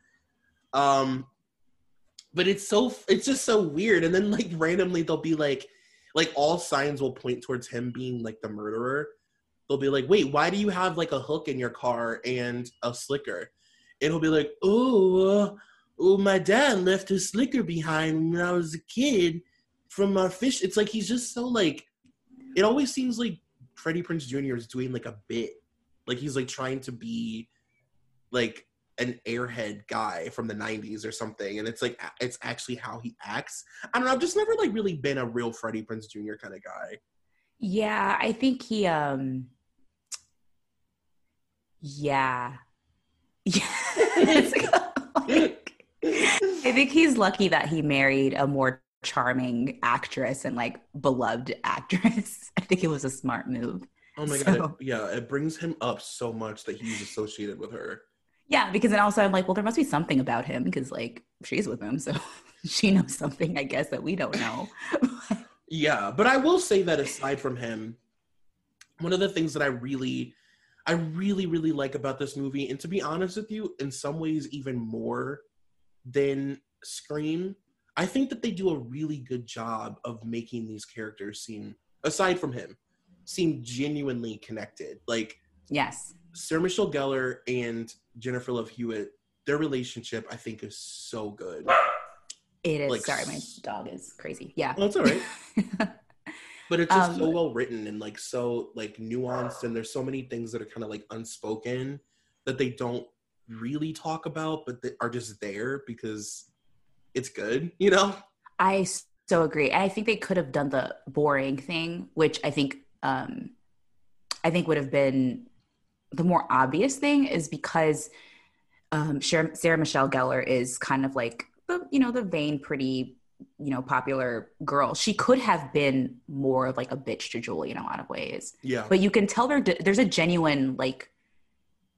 Speaker 1: Um, but it's so it's just so weird. And then like randomly they'll be like, like all signs will point towards him being like the murderer. They'll be like, wait, why do you have like a hook in your car and a slicker? And he'll be like, oh, oh, my dad left his slicker behind when I was a kid from our fish. It's like he's just so like. It always seems like Freddie Prinze Jr. is doing like a bit, like he's like trying to be like an airhead guy from the 90s or something and it's like it's actually how he acts i don't know i've just never like really been a real freddie prinze jr kind of guy
Speaker 2: Yeah, I think he um yeah. Yeah. Like, I think he's lucky that he married a more charming actress and like beloved actress. I think it was a smart move.
Speaker 1: oh my
Speaker 2: So-
Speaker 1: god it- yeah it brings him up so much that he's associated with her
Speaker 2: Yeah, because then also I'm like, well, there must be something about him because like she's with him, so she knows something, I guess, that we don't know.
Speaker 1: yeah but i will say that aside from him one of the things that i really i really really like about this movie and to be honest with you in some ways even more than scream i think that they do a really good job of making these characters seem aside from him seem genuinely connected like
Speaker 2: yes.
Speaker 1: Sarah michelle gellar and jennifer love hewitt their relationship i think is so good
Speaker 2: It is.
Speaker 1: Like,
Speaker 2: Sorry, my dog is crazy. Yeah.
Speaker 1: well, it's all right but it's just
Speaker 2: Um,
Speaker 1: so well written and like so like nuanced and there's so many things that are kind of like unspoken that they don't really talk about but that are just there because it's good you know
Speaker 2: I so agree. I think they could have done the boring thing, which I think um I think would have been the more obvious thing is because um Sarah, Sarah Michelle Gellar is kind of like the you know the vain pretty you know popular girl. She could have been more of like a bitch to Julie in a lot of ways.
Speaker 1: yeah
Speaker 2: but you can tell there there's a genuine like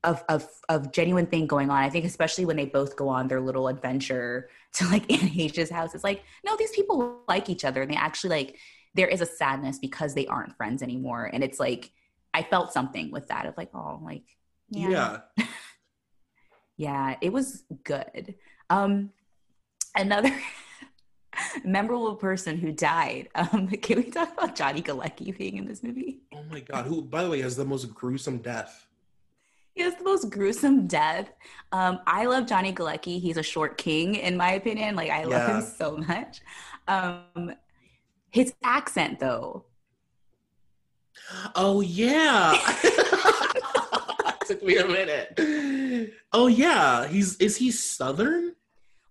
Speaker 2: of of of genuine thing going on. I think especially when they both go on their little adventure to like Anne Heche's house. It's like no, these people like each other, and they actually like there is a sadness because they aren't friends anymore, and it's like I felt something with that of like oh like
Speaker 1: yeah,
Speaker 2: yeah, it was good. Um, another memorable person who died. Um, can we talk about Johnny Galecki being in this movie?
Speaker 1: oh my god who by the way has the most gruesome death
Speaker 2: He has the most gruesome death. Um, I love Johnny Galecki. He's a short king, in my opinion. Like I love him so much. Um, his accent, though,
Speaker 1: oh yeah took me a minute oh yeah he's is he southern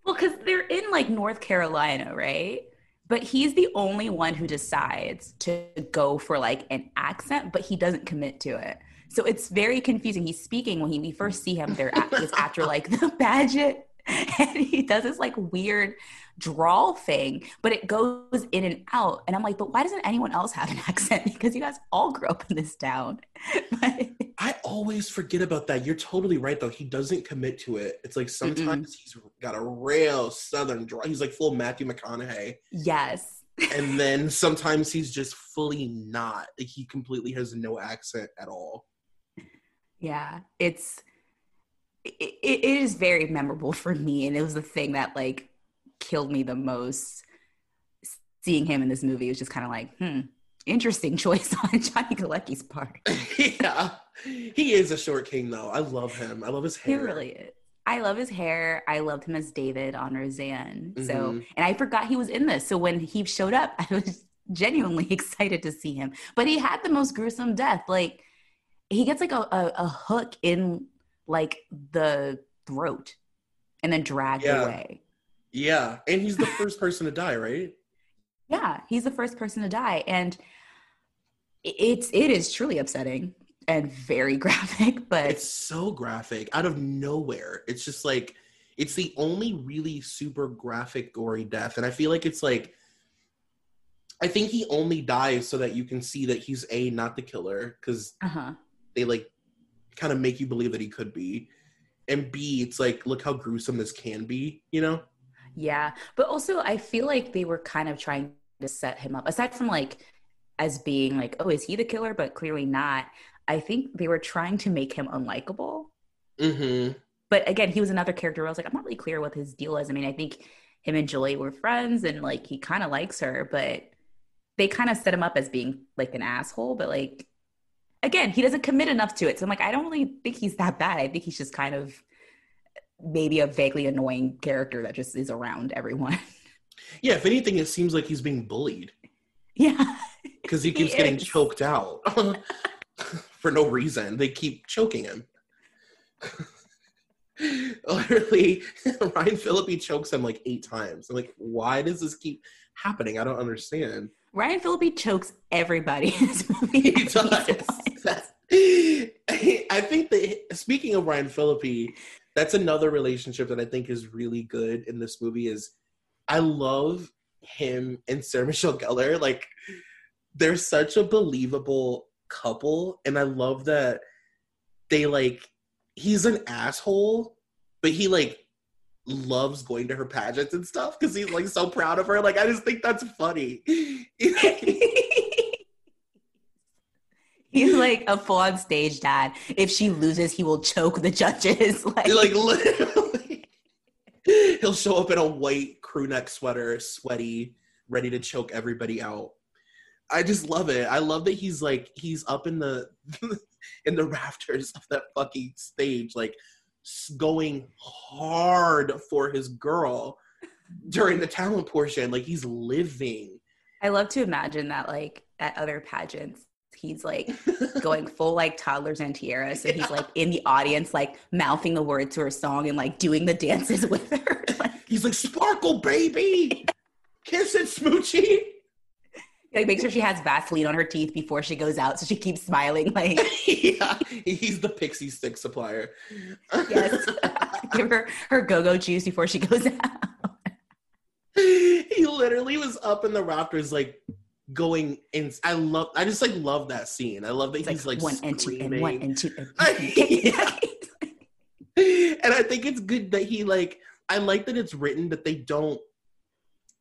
Speaker 2: well, because they're in like North Carolina, right? But he's the only one who decides to go for like an accent, but he doesn't commit to it. So it's very confusing. He's speaking when he, we first see him there is after like the pageant, and he does this like weird drawl thing, but it goes in and out. And I'm like, but why doesn't anyone else have an accent? Because you guys all grew up in this town. But-
Speaker 1: I always forget about that. You're totally right, though. He doesn't commit to it. It's like sometimes he's got a real southern draw. He's like full Matthew McConaughey,
Speaker 2: yes.
Speaker 1: and then sometimes he's just fully not. Like he completely has no accent at all.
Speaker 2: Yeah, it's it, it is very memorable for me, and it was the thing that like killed me the most. Seeing him in this movie was just kind of like, hmm, interesting choice on Johnny Galecki's part.
Speaker 1: yeah, he is a short king, though. I love him. I love his hair.
Speaker 2: He really is. I love his hair. I loved him as David on Roseanne. So,
Speaker 1: Mhm.
Speaker 2: and I forgot he was in this. So when he showed up, I was genuinely excited to see him. But he had the most gruesome death. Like he gets like a, a, a hook in like the throat and then dragged
Speaker 1: Yeah.
Speaker 2: away.
Speaker 1: Yeah, and he's the first person to die, right?
Speaker 2: Yeah, he's the first person to die, and it's it is truly upsetting and very graphic. But
Speaker 1: It's so graphic out of nowhere. It's just like it's the only really super graphic gory death and I feel like it's like I think he only dies so that you can see that he's a not the killer cuz
Speaker 2: uh-huh.
Speaker 1: they like kind of make you believe that he could be. And B, it's like look how gruesome this can be, you know?
Speaker 2: Yeah, but also I feel like they were kind of trying to set him up. Aside from like as being like, oh, is he the killer? But clearly not. I think they were trying to make him unlikable.
Speaker 1: Mhm.
Speaker 2: But again, he was another character where I was like, I'm not really clear what his deal is. I mean, I think him and Julie were friends and like he kind of likes her, but they kind of set him up as being like an asshole. But like, again, he doesn't commit enough to it. So I'm like, I don't really think he's that bad. I think he's just kind of maybe a vaguely annoying character that just is around everyone.
Speaker 1: Yeah, if anything it seems like he's being bullied
Speaker 2: yeah.
Speaker 1: cuz he
Speaker 2: He
Speaker 1: keeps getting
Speaker 2: is.
Speaker 1: choked out for no reason. They keep choking him. Literally, Ryan Phillippe chokes him like eight times. I'm like, why does this keep happening? I don't understand.
Speaker 2: Ryan Phillippe chokes everybody in this movie.
Speaker 1: He does. I think that speaking of Ryan Phillippe, that's another relationship that I think is really good in this movie. Is I love him and Sarah Michelle Gellar. Like they're such a believable couple, and I love that they like he's an asshole, but he like loves going to her pageants and stuff because he's like so proud of her. Like I just think that's funny.
Speaker 2: He's like a full on stage dad. If she loses, he will choke the judges. Like,
Speaker 1: like literally. He'll show up in a white crew neck sweater sweaty ready to choke everybody out. I just love it. I love that he's like he's up in the in the rafters of that fucking stage like going hard for his girl during the talent portion. Like he's living.
Speaker 2: I love to imagine that, like at other pageants, he's like going full like toddlers and tiaras. So he's like in the audience, like mouthing the words to her song and like doing the dances with her. like,
Speaker 1: he's like sparkle baby kiss it smoochie
Speaker 2: like make sure she has Vaseline on her teeth before she goes out, so she keeps smiling. Like,
Speaker 1: yeah he's the pixie stick supplier
Speaker 2: yes, give her her go go juice before she goes out.
Speaker 1: he literally was up in the rafters like going in i love i just like love that scene i love that
Speaker 2: It's
Speaker 1: he's like,
Speaker 2: one and two and one and two. And
Speaker 1: and i think it's good that he like i like that it's written that they don't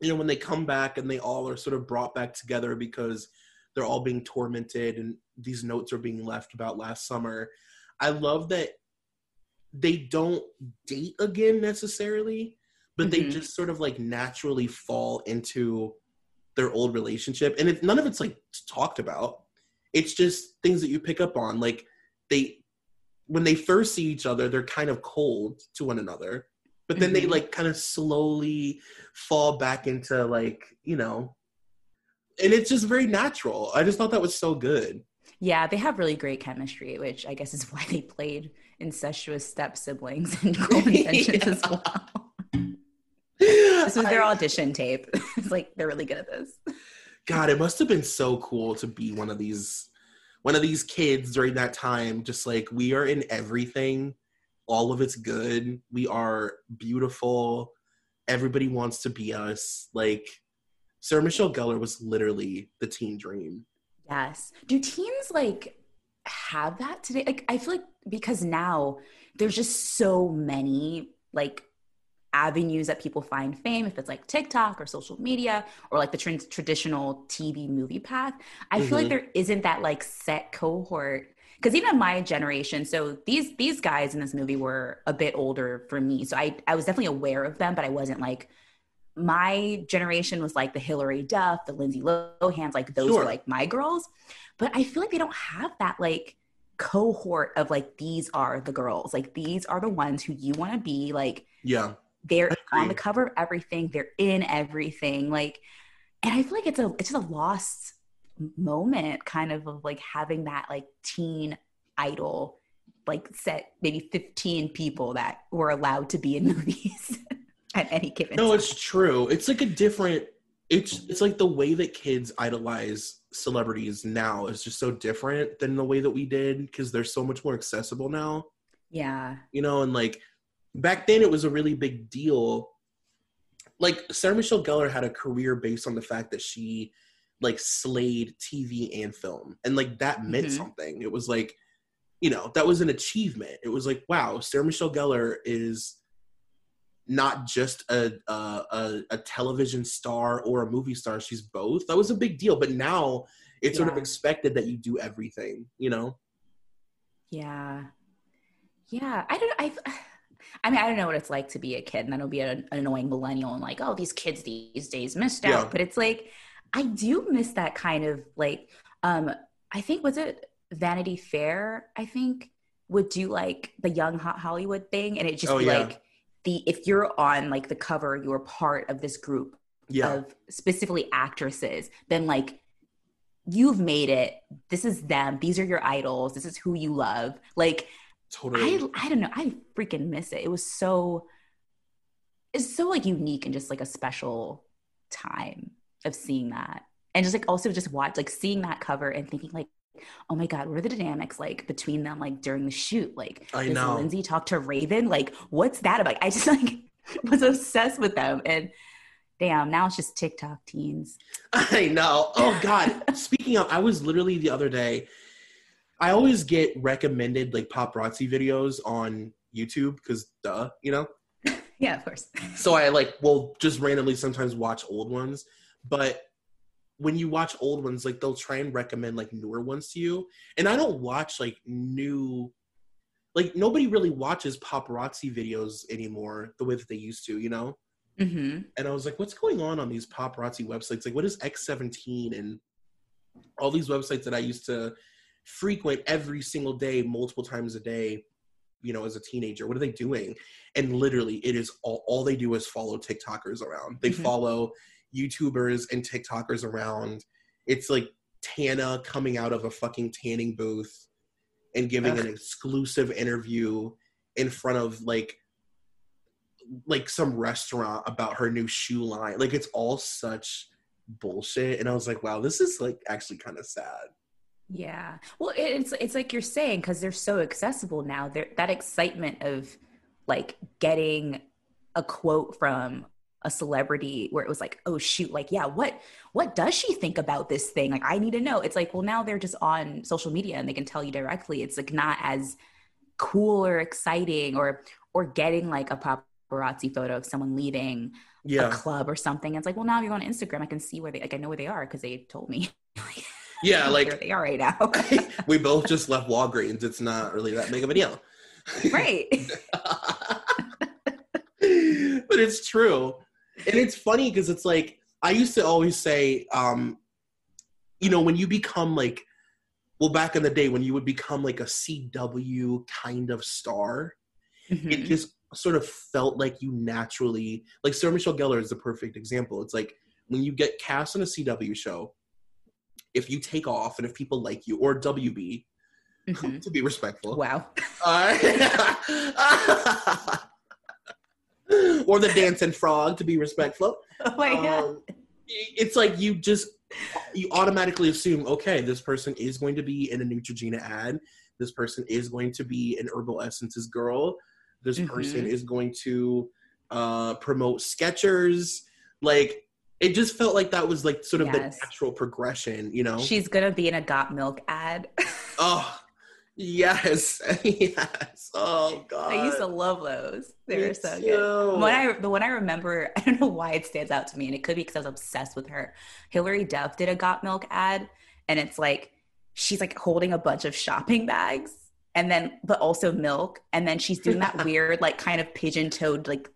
Speaker 1: you know when they come back and they all are sort of brought back together because they're all being tormented and these notes are being left about last summer i love that they don't date again necessarily but they
Speaker 2: Mhm.
Speaker 1: just sort of like naturally fall into their old relationship and it, none of it's like talked about it's just things that you pick up on like they when they first see each other they're kind of cold to one another but then they
Speaker 2: Mhm.
Speaker 1: like kind of slowly fall back into like you know and it's just very natural i just thought that was so good
Speaker 2: Yeah, they have really great chemistry, which I guess is why they played incestuous step siblings in Cruel Intentions as well. This was their
Speaker 1: I-
Speaker 2: audition tape. It's like they're really good at this.
Speaker 1: God, it must have been so cool to be one of these one of these kids during that time just like we are in everything. All of it's good. We are beautiful. Everybody wants to be us. Like Sarah Michelle Gellar was literally the teen dream.
Speaker 2: Yes. Do teens like have that today? Like I feel like because now there's just so many like avenues that people find fame if it's like TikTok or social media or like the tr- traditional TV movie path. I feel like
Speaker 1: Mhm.
Speaker 2: there isn't that like set cohort because even my generation so these these guys in this movie were a bit older for me so i i was definitely aware of them but i wasn't like my generation was like the hilary duff the lindsay lohans like those
Speaker 1: Sure.
Speaker 2: were like my girls but i feel like they don't have that like cohort of like these are the girls like these are the ones who you want to be like
Speaker 1: Yeah.
Speaker 2: They're on the cover of everything they're in everything like and I feel like it's a it's just a lost moment, kind of of like having that like teen idol, like set maybe fifteen people that were allowed to be in movies at any given.
Speaker 1: No,
Speaker 2: time.
Speaker 1: it's true. It's like a different. It's it's like the way that kids idolize celebrities now is just so different than the way that we did because they're so much more accessible now.
Speaker 2: yeah,
Speaker 1: You know, and like back then it was a really big deal. Like Sarah Michelle Gellar had a career based on the fact that she like slayed TV and film, and like that meant
Speaker 2: Mhm.
Speaker 1: something. It was like, you know, that was an achievement. It was like, wow, Sarah Michelle Gellar is not just a, a a a television star or a movie star. She's both. That was a big deal. But now it's sort of expected that you do everything. You know.
Speaker 2: yeah, yeah. I don't. I. I mean, I don't know what it's like to be a kid, and then I'll be an, an annoying millennial and like, oh, these kids these days missed out.
Speaker 1: Yeah.
Speaker 2: But it's like, I do miss that kind of like. um I think was it Vanity Fair? I think would do like the young hot Hollywood thing, and it just
Speaker 1: Oh,
Speaker 2: be
Speaker 1: yeah.
Speaker 2: like the if you're on like the cover, you're part of this group
Speaker 1: Yeah.
Speaker 2: of specifically actresses, then like you've made it. This is them. These are your idols. This is who you love. Like
Speaker 1: totally.
Speaker 2: I I don't know. I freaking miss it. It was so it's so like unique and just like a special time of seeing that. And just like also just watch like seeing that cover and thinking like, oh my God, what are the dynamics like between them like during the shoot? Like
Speaker 1: I
Speaker 2: does
Speaker 1: know.
Speaker 2: Lindsay talk to Raven? Like, what's that about? I just like was obsessed with them. And damn, now it's just TikTok teens.
Speaker 1: I know. Oh God. Speaking of, I was literally the other day. I always get recommended like paparazzi videos on YouTube because duh, you know.
Speaker 2: Yeah, of course.
Speaker 1: So I like will just randomly sometimes watch old ones, but when you watch old ones, like they'll try and recommend like newer ones to you, and I don't watch like new. Like nobody really watches paparazzi videos anymore the way that they used to, you know.
Speaker 2: hmm
Speaker 1: and I was like, what's going on on these paparazzi websites? Like, what is X17 and all these websites that I used to frequent every single day, multiple times a day, you know, as a teenager? What are they doing? And literally, it is all, all they do is follow TikTokers around. They
Speaker 2: Mhm.
Speaker 1: follow YouTubers and TikTokers around. It's like Tana coming out of a fucking tanning booth and giving an exclusive interview in front of like like some restaurant about her new shoe line. Like it's all such bullshit. And I was like, wow, this is like actually kind of sad.
Speaker 2: Yeah. Well, it's it's like you're saying because they're so accessible now. There that excitement of like getting a quote from a celebrity where it was like, oh shoot, like yeah, what what does she think about this thing? Like I need to know. It's like, well, now they're just on social media and they can tell you directly. It's like not as cool or exciting or or getting like a paparazzi photo of someone leaving a club or something. It's like, well, now if you're on Instagram, I can see where they like I know where they are because they told me.
Speaker 1: Yeah, like
Speaker 2: they are right now.
Speaker 1: we both just left Walgreens. It's not really that big of a deal.
Speaker 2: right.
Speaker 1: but it's true. And it's funny because it's like I used to always say, um, you know, when you become like well, back in the day when you would become like a CW kind of star, it
Speaker 2: Mhm.
Speaker 1: just sort of felt like you naturally like Sarah Michelle Gellar is the perfect example. It's like when you get cast on a CW show, if you take off and if people like you, or WB,
Speaker 2: Mhm.
Speaker 1: to be respectful,
Speaker 2: Wow.
Speaker 1: uh, or the dancing frog, to be respectful.
Speaker 2: Oh my god.
Speaker 1: Um, it's like you just you automatically assume, okay, this person is going to be in a Neutrogena ad. This person is going to be an Herbal Essences girl. This person
Speaker 2: Mhm.
Speaker 1: is going to uh, promote Skechers. Like it just felt like that was like sort of
Speaker 2: Yes.
Speaker 1: the natural progression, you know?
Speaker 2: She's gonna be in a Got Milk ad.
Speaker 1: oh, yes, yes. Oh God,
Speaker 2: I used to love those. They
Speaker 1: Me
Speaker 2: were so
Speaker 1: too.
Speaker 2: good. When I the one I remember, I don't know why it stands out to me, and it could be because I was obsessed with her. Hilary Duff did a Got Milk ad, and it's like she's like holding a bunch of shopping bags, and then but also milk, and then she's doing that weird like kind of pigeon toed like,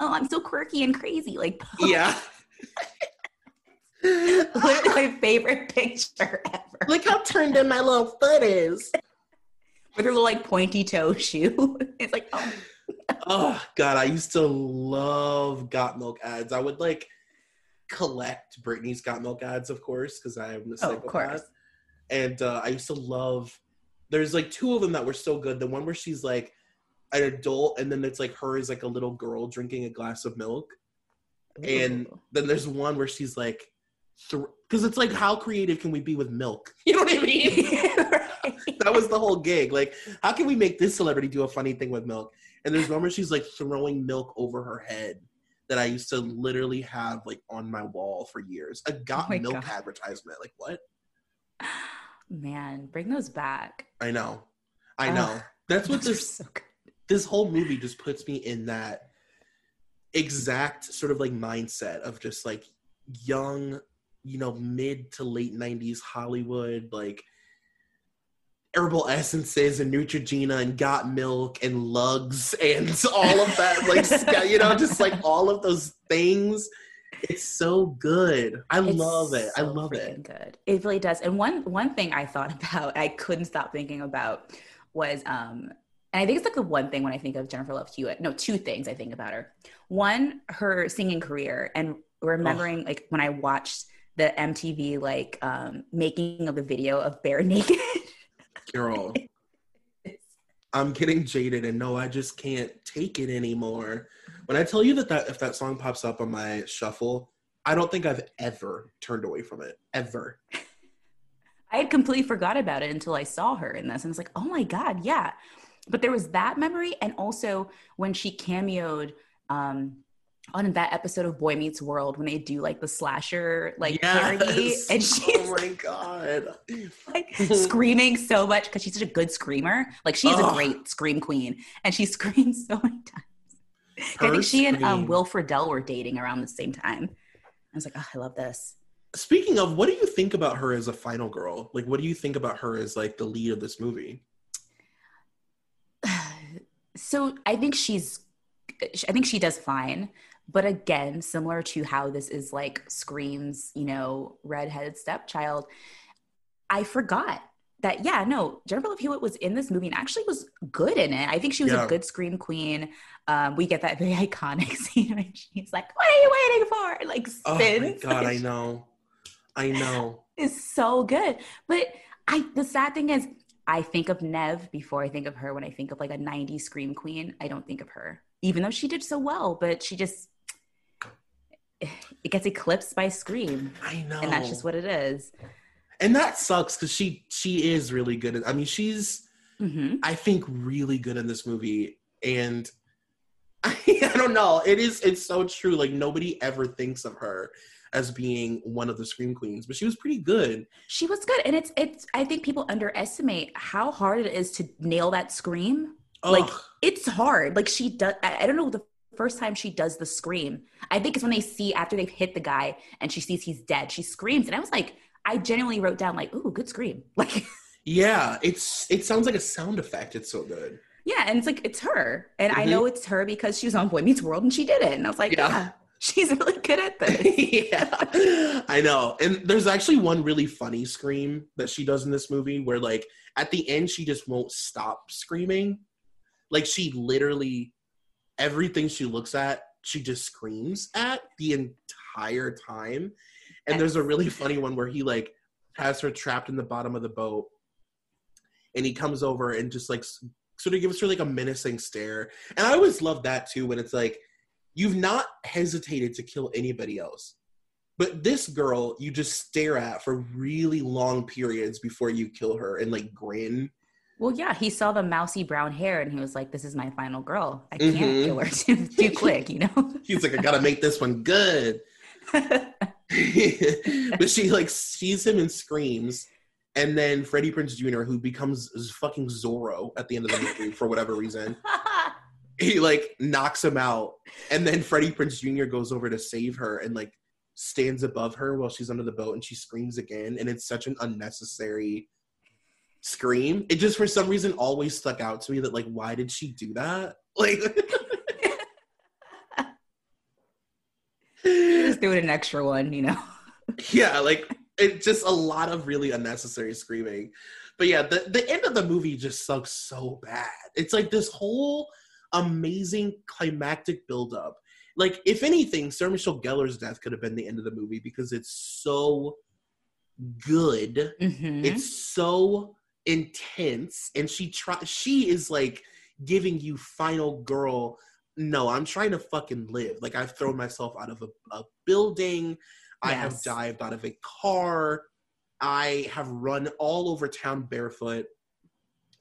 Speaker 2: oh I'm so quirky and crazy like.
Speaker 1: yeah.
Speaker 2: Literally my favorite picture ever.
Speaker 1: Look how turned in my little foot is.
Speaker 2: with her little like pointy toe shoe. It's like, oh,
Speaker 1: Oh God, I used to love Got Milk ads. I would like collect Britney's Got Milk ads, of course, because I am a
Speaker 2: Oh,
Speaker 1: psychopath.
Speaker 2: of course.
Speaker 1: And uh, I used to love. There's like two of them that were so good. The one where she's like an adult, and then it's like her is like a little girl drinking a glass of milk. And then there's one where she's like, because it's like, how creative can we be with milk? You know what I mean? That was the whole gig. Like, how can we make this celebrity do a funny thing with milk? And there's one where she's like throwing milk over her head that I used to literally have like on my wall for years. A got oh
Speaker 2: my
Speaker 1: milk
Speaker 2: God.
Speaker 1: advertisement. Like what?
Speaker 2: Man, bring those back.
Speaker 1: I know. I
Speaker 2: Ugh.
Speaker 1: know. That's what this
Speaker 2: so good.
Speaker 1: this whole movie just puts me in that exact sort of like mindset of just like young, you know, mid to late 90s Hollywood, like herbal essences and Neutrogena and got milk and lugs and all of that, like, you know, just like all of those things. It's so good. I
Speaker 2: It's
Speaker 1: love it. I love it.
Speaker 2: Good. It really does. And one one thing I thought about, I couldn't stop thinking about, was um, and I think it's like the one thing when I think of Jennifer Love Hewitt. No, two things I think about her. One, her singing career, and remembering like when I watched the MTV like um, making of the video of Bare Naked.
Speaker 1: Girl. I'm getting jaded and no, I just can't take it anymore. When I tell you that, that if that song pops up on my shuffle, I don't think I've ever turned away from it. Ever.
Speaker 2: I had completely forgot about it until I saw her in this, and I was like, "Oh my god, yeah!" But there was that memory, and also when she cameoed um, on that episode of Boy Meets World when they do like the slasher like parody, and she's
Speaker 1: oh my god.
Speaker 2: like screaming so much because she's such a good screamer. Like she's a great scream queen, and she screams so many times. I think she and um. Will Friedle were dating around the same time. I was like, "Oh, I love this."
Speaker 1: Speaking of, what do you think about her as a final girl? Like, what do you think about her as like the lead of this movie?
Speaker 2: So I think she's, I think she does fine. But again, similar to how this is like Scream's, you know, redheaded stepchild, I forgot that, yeah, no, Jennifer Love Hewitt was in this movie and actually was good in it. I think she was
Speaker 1: Yeah.
Speaker 2: a good Scream queen. Um, we get that very iconic scene when she's like, What are you waiting for? Like
Speaker 1: Oh
Speaker 2: spins.
Speaker 1: my god, I know. I know.
Speaker 2: is so good. But I the sad thing is I think of Neve before I think of her when I think of like a 90s scream queen. I don't think of her. Even though she did so well, but she just it gets eclipsed by Scream.
Speaker 1: I know.
Speaker 2: And that's just what it is.
Speaker 1: and that sucks because she she is really good at, i mean she's
Speaker 2: hmm
Speaker 1: i think really good in this movie and I, I don't know it is it's so true like nobody ever thinks of her as being one of the scream queens but she was pretty good
Speaker 2: She was good. And it's it's I think people underestimate how hard it is to nail that scream. Like it's hard. Like she does I, I don't know the first time she does the scream. I think it's when they see after they've hit the guy and she sees he's dead. She screams. And I was like, I genuinely wrote down like, ooh, good scream. Like
Speaker 1: yeah it's it sounds like a sound effect it's so good
Speaker 2: Yeah, and it's like it's her, and I
Speaker 1: Mhm.
Speaker 2: know it's her because she was on Boy Meets World and she did it, and I was like,
Speaker 1: Yeah.
Speaker 2: yeah, she's really good at this.
Speaker 1: yeah. I know. And there's actually one really funny scream that she does in this movie where like at the end she just won't stop screaming. Like she literally everything she looks at she just screams at the entire time. And there's a really funny one where he like has her trapped in the bottom of the boat. And he comes over and just like sort of gives her like a menacing stare. And i always love that too when it's like you've not hesitated to kill anybody else but this girl you just stare at for really long periods before you kill her and like grin
Speaker 2: Well, yeah, he saw the mousy brown hair and he was like, "This is my final girl. I can't
Speaker 1: Mhm.
Speaker 2: kill her too, too quick," you know.
Speaker 1: he's like i gotta make this one good but she like sees him and screams and then freddie prinze jr who becomes fucking zorro at the end of the movie for whatever reason he like knocks him out and then freddie prinze jr goes over to save her and like stands above her while she's under the boat and she screams again and it's such an unnecessary scream. It just for some reason always stuck out to me that like why did she do that? Like
Speaker 2: Just doing an extra one, you know.
Speaker 1: yeah like it just a lot of really unnecessary screaming. But yeah the, the end of the movie just sucks so bad. It's like this whole amazing climactic buildup like if anything, Sarah Michelle Gellar's death could have been the end of the movie because it's so good.
Speaker 2: Mhm.
Speaker 1: It's so intense, and she try she is like giving you final girl. No, I'm trying to fucking live. Like I've thrown myself out of a, a building. I have dived out of a car. I have run all over town barefoot.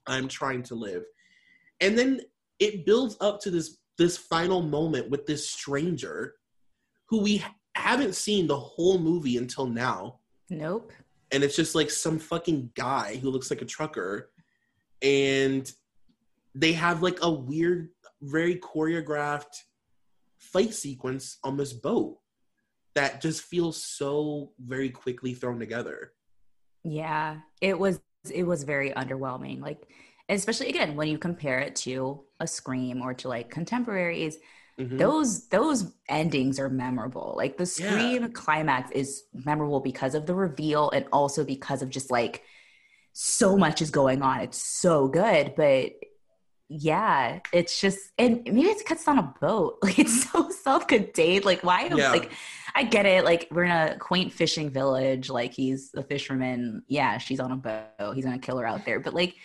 Speaker 1: I'm trying to live. And then it builds up to this this final moment with this stranger who we haven't seen the whole movie until now
Speaker 2: Nope.
Speaker 1: and it's just like some fucking guy who looks like a trucker and they have like a weird very choreographed fight sequence on this boat that just feels so very quickly thrown together
Speaker 2: Yeah, it was it was very underwhelming. Like especially again when you compare it to a Scream or to like contemporaries,
Speaker 1: Mhm.
Speaker 2: those those endings are memorable. Like the
Speaker 1: Yeah.
Speaker 2: Scream climax is memorable because of the reveal and also because of just like so much is going on. It's so good, but yeah, it's just and maybe it's because it's on a boat. Like it's so self-contained. Like why
Speaker 1: Yeah.
Speaker 2: like I get it. Like we're in a quaint fishing village. Like he's a fisherman. Yeah, she's on a boat. He's gonna kill her out there. But like,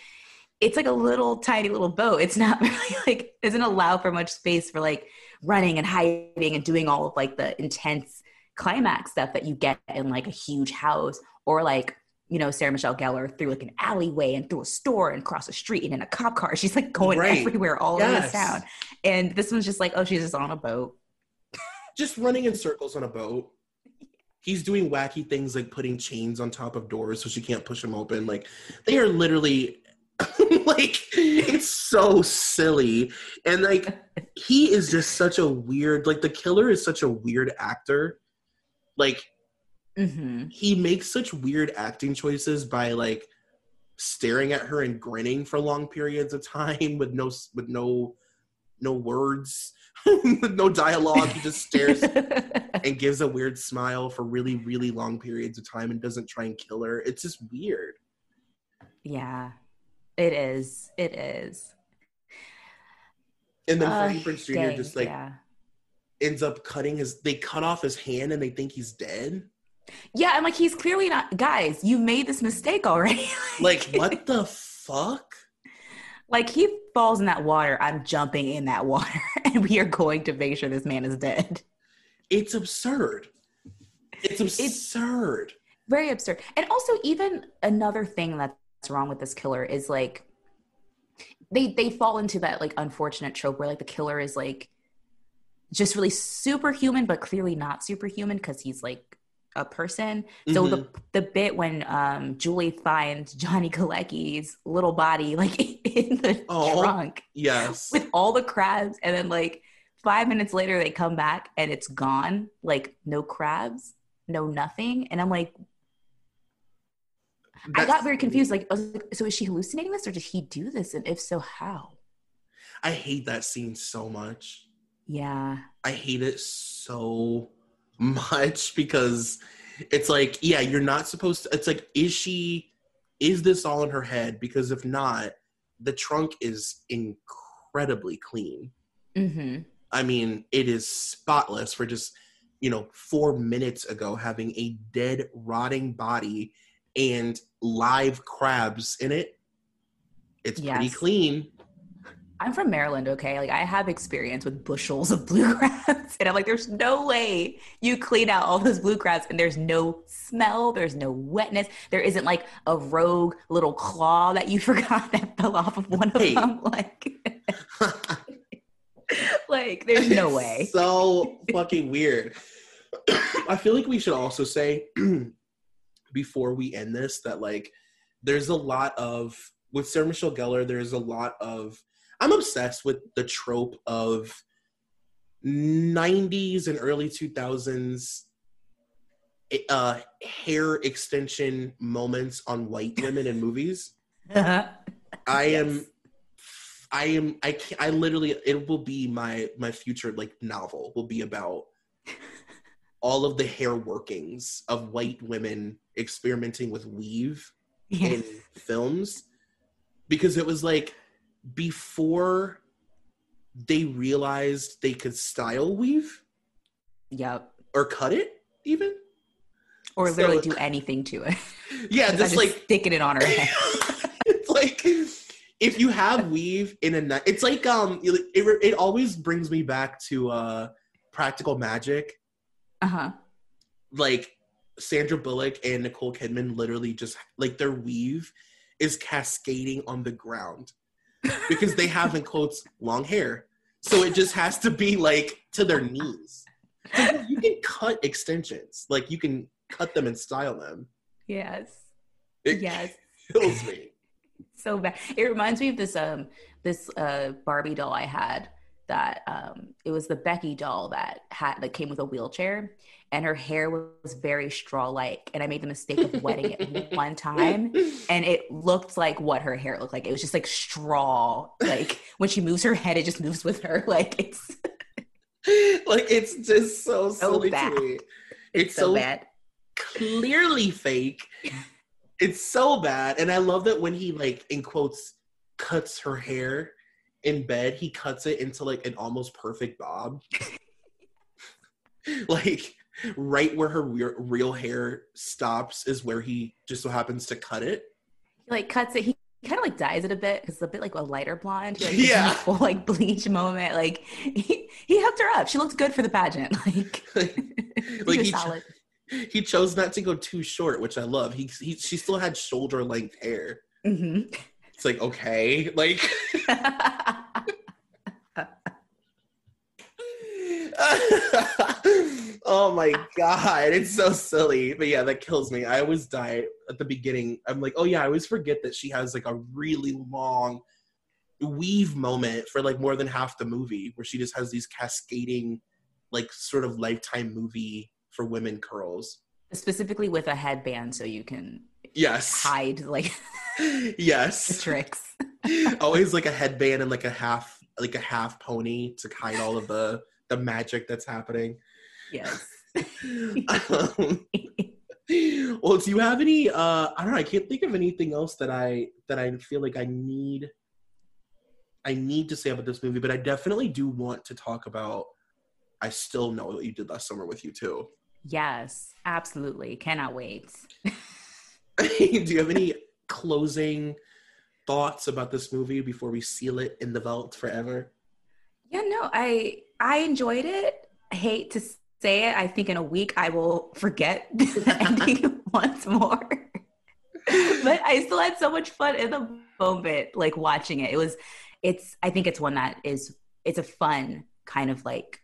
Speaker 2: it's like a little tiny little boat. It's not really like doesn't allow for much space for like running and hiding and doing all of like the intense climax stuff that you get in like a huge house or like you know Sarah Michelle Gellar through like an alleyway and through a store and across a street and in a cop car. She's like going
Speaker 1: Right.
Speaker 2: everywhere all over
Speaker 1: Yes.
Speaker 2: the town. And this one's just like, oh, she's just on a boat.
Speaker 1: just running in circles on a boat he's doing wacky things like putting chains on top of doors so she can't push them open like they are literally like it's so silly. And like he is just such a weird like the killer is such a weird actor. Like
Speaker 2: hmm
Speaker 1: he makes such weird acting choices by like staring at her and grinning for long periods of time with no with no no words with no dialogue. He just stares and gives a weird smile for really really long periods of time and doesn't try and kill her. It's just weird.
Speaker 2: Yeah, it is. It is.
Speaker 1: and then
Speaker 2: Uh,
Speaker 1: Freddie Prinze Jr.
Speaker 2: dang,
Speaker 1: just like
Speaker 2: yeah.
Speaker 1: ends up cutting his they cut off his hand and they think he's dead
Speaker 2: Yeah, I'm like, he's clearly not. Guys, you made this mistake already.
Speaker 1: like what the fuck
Speaker 2: like he falls in that water. I'm jumping in that water, and we are going to make sure this man is dead.
Speaker 1: it's absurd it's absurd
Speaker 2: Very absurd. And also, even another thing that's wrong with this killer is like they they fall into that like unfortunate trope where like the killer is like just really superhuman, but clearly not superhuman because he's like a person. So the the bit when um Julie finds Johnny Galecki's little body like in the
Speaker 1: Oh.
Speaker 2: trunk
Speaker 1: yes
Speaker 2: with all the crabs, and then like five minutes later they come back and it's gone, like no crabs, no nothing, and I'm like, I got very confused. Like, I was like, so is she hallucinating this, or did he do this? And if so, how?
Speaker 1: I hate that scene so much
Speaker 2: Yeah,
Speaker 1: I hate it so much because it's like, yeah, you're not supposed to. It's like, is she, is this all in her head? Because if not, the trunk is incredibly clean.
Speaker 2: mm-hmm.
Speaker 1: I mean, it is spotless for just, you know, four minutes ago having a dead, rotting body and live crabs in it. It's pretty clean.
Speaker 2: I'm from Maryland, okay? Like, I have experience with bushels of blue crabs, and I'm like, there's no way you clean out all those blue crabs, and there's no smell, there's no wetness, there isn't like a rogue little claw that you forgot that fell off of one of
Speaker 1: Hey.
Speaker 2: them. Like, like, there's no way.
Speaker 1: so fucking weird. I feel like we should also say before we end this that like there's a lot of with Sarah Michelle Gellar, there's a lot of I'm obsessed with the trope of 90s and early 2000s uh hair extension moments on white women in movies. I am I am I can I literally it will be my my future like novel will be about all of the hair workings of white women experimenting with weave in films because it was like before they realized they could style weave
Speaker 2: Yep.
Speaker 1: or cut it even.
Speaker 2: Or
Speaker 1: So-
Speaker 2: literally do anything to it.
Speaker 1: Yeah,
Speaker 2: Besides
Speaker 1: just like
Speaker 2: sticking it on her head.
Speaker 1: it's like if you have weave in a night, it's like um, it, it it always brings me back to uh, Practical Magic.
Speaker 2: Uh huh.
Speaker 1: Like Sandra Bullock and Nicole Kidman literally just like their weave is cascading on the ground because they have in quotes long hair, so it just has to be like to their knees. So you can cut extensions, like you can cut them and style them.
Speaker 2: Yes.
Speaker 1: It
Speaker 2: Yes.
Speaker 1: kills me.
Speaker 2: so bad. It reminds me of this um this uh Barbie doll I had that um it was the Becky doll that had that came with a wheelchair and her hair was very straw like and I made the mistake of wetting it one time and it looked like what her hair looked like. It was just like straw. Like when she moves her head, it just moves with her. Like it's
Speaker 1: like it's just so,
Speaker 2: So
Speaker 1: silly
Speaker 2: bad.
Speaker 1: me.
Speaker 2: it's, so, bad.
Speaker 1: clearly fake. It's so bad. And I love that when he like in quotes cuts her hair in bed, he cuts it into like an almost perfect bob. like right where her real, real hair stops is where he just so happens to cut it.
Speaker 2: He like cuts it. He kind of like dyes it a bit because it's a bit like a lighter blonde. He, like,
Speaker 1: Yeah.
Speaker 2: full like bleach moment. Like he, he hooked her up. She looked good for the pageant. Like,
Speaker 1: like
Speaker 2: he
Speaker 1: he, cho- he chose not to go too short, which I love. He, he she still had shoulder length hair.
Speaker 2: hmm
Speaker 1: It's like okay, like oh my god, it's so silly. But yeah, that kills me. I always die at the beginning. I'm like, oh yeah, I always forget that she has like a really long weave moment for like more than half the movie where she just has these cascading like sort of lifetime movie for women curls.
Speaker 2: Specifically with a headband, so you can
Speaker 1: Yes.
Speaker 2: hide like
Speaker 1: Yes.
Speaker 2: tricks.
Speaker 1: Always like a headband and like a half like a half pony to hide all of the the magic that's happening.
Speaker 2: Yes.
Speaker 1: um, well, do you have any? Uh, I don't know. I can't think of anything else that I that I feel like I need. I need to say about this movie, but I definitely do want to talk about. I still know what you did last summer with you too.
Speaker 2: Yes, absolutely. Cannot wait.
Speaker 1: do you have any closing thoughts about this movie before we seal it in the vault forever?
Speaker 2: Yeah, no, I I enjoyed it. I hate to say it. I think in a week I will forget the ending once more. but I still had so much fun in the moment, like watching it. It was it's I think it's one that is it's a fun kind of like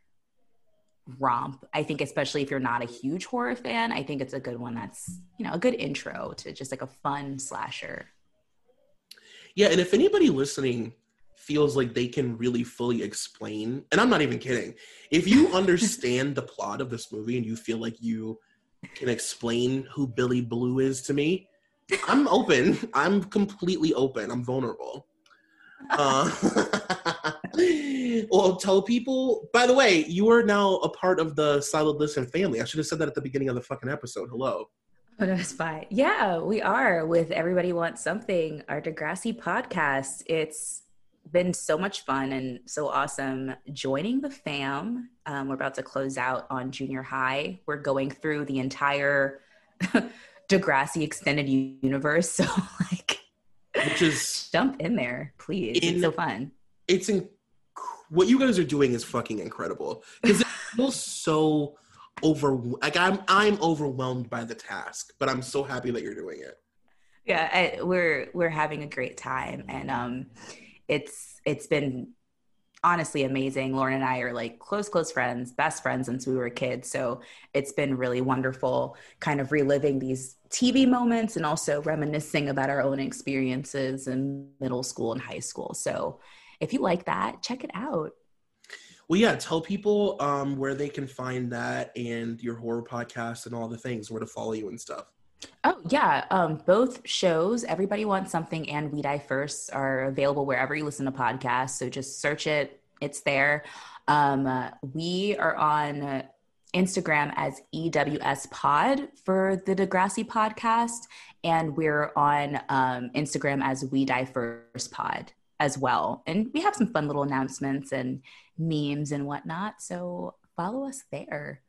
Speaker 2: romp. I think especially if you're not a huge horror fan, I think it's a good one that's, you know, a good intro to just like a fun slasher.
Speaker 1: Yeah, and if anybody listening feels like they can really fully explain, and I'm not even kidding, if you understand the plot of this movie and you feel like you can explain who Billy Blue is to me, I'm open. I'm completely open. I'm vulnerable. Uh, well, tell people. By the way, you are now a part of the Solid Listen family. I should have said that at the beginning of the fucking episode. Hello.
Speaker 2: Oh, no, it's fine. Yeah, we are with Everybody Wants Something, our Degrassi podcast. It's been so much fun and so awesome joining the fam. Um, we're about to close out on junior high. We're going through the entire Degrassi extended universe. So, like,
Speaker 1: Which is
Speaker 2: jump in there, please.
Speaker 1: In-
Speaker 2: it's so fun.
Speaker 1: it's in, what you guys are doing is fucking incredible. Because it feels so over like I'm I'm overwhelmed by the task, but I'm so happy that you're doing it.
Speaker 2: yeah I, we're we're having a great time and um it's it's been honestly amazing. Lauren and i are like close close friends best friends since we were kids so it's been really wonderful kind of reliving these tv moments and also reminiscing about our own experiences in middle school and high school. So if you like that check it out
Speaker 1: Well, yeah, tell people um, where they can find that and your horror podcast and all the things, where to follow you and stuff.
Speaker 2: Oh yeah, um, both shows, Everybody Wants Something and We Die First, are available wherever you listen to podcasts. So just search it; it's there. Um, uh, we are on Instagram as EWS Pod for the Degrassi podcast, and we're on um, Instagram as We Die First Pod as well. And we have some fun little announcements and memes and whatnot. So follow us there.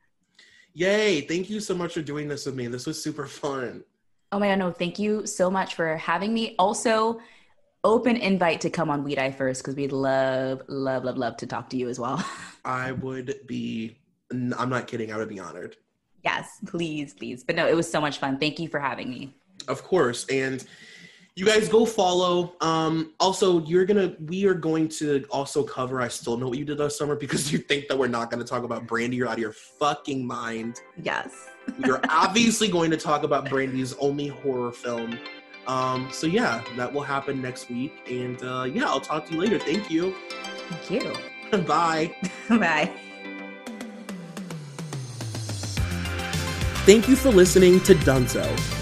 Speaker 1: Yay! Thank you so much for doing this with me. This was super fun.
Speaker 2: Oh my god, no, thank you so much for having me. Also, open invite to come on We Die First because we'd love, love, love, love to talk to you as well.
Speaker 1: I would be, I'm not kidding. I would be honored.
Speaker 2: yes, please, please. But no, it was so much fun. Thank you for having me.
Speaker 1: Of course. And you guys go follow. Um, also, you're gonna we are going to also cover I still know what you did last summer because you think that we're not gonna talk about Brandy, you're out of your fucking mind.
Speaker 2: Yes.
Speaker 1: You're obviously going to talk about Brandy's only horror film. Um, so yeah, that will happen next week. And uh yeah, I'll talk to you later. Thank you.
Speaker 2: Thank you.
Speaker 1: Bye.
Speaker 2: Bye.
Speaker 1: Thank you for listening to Dunzo.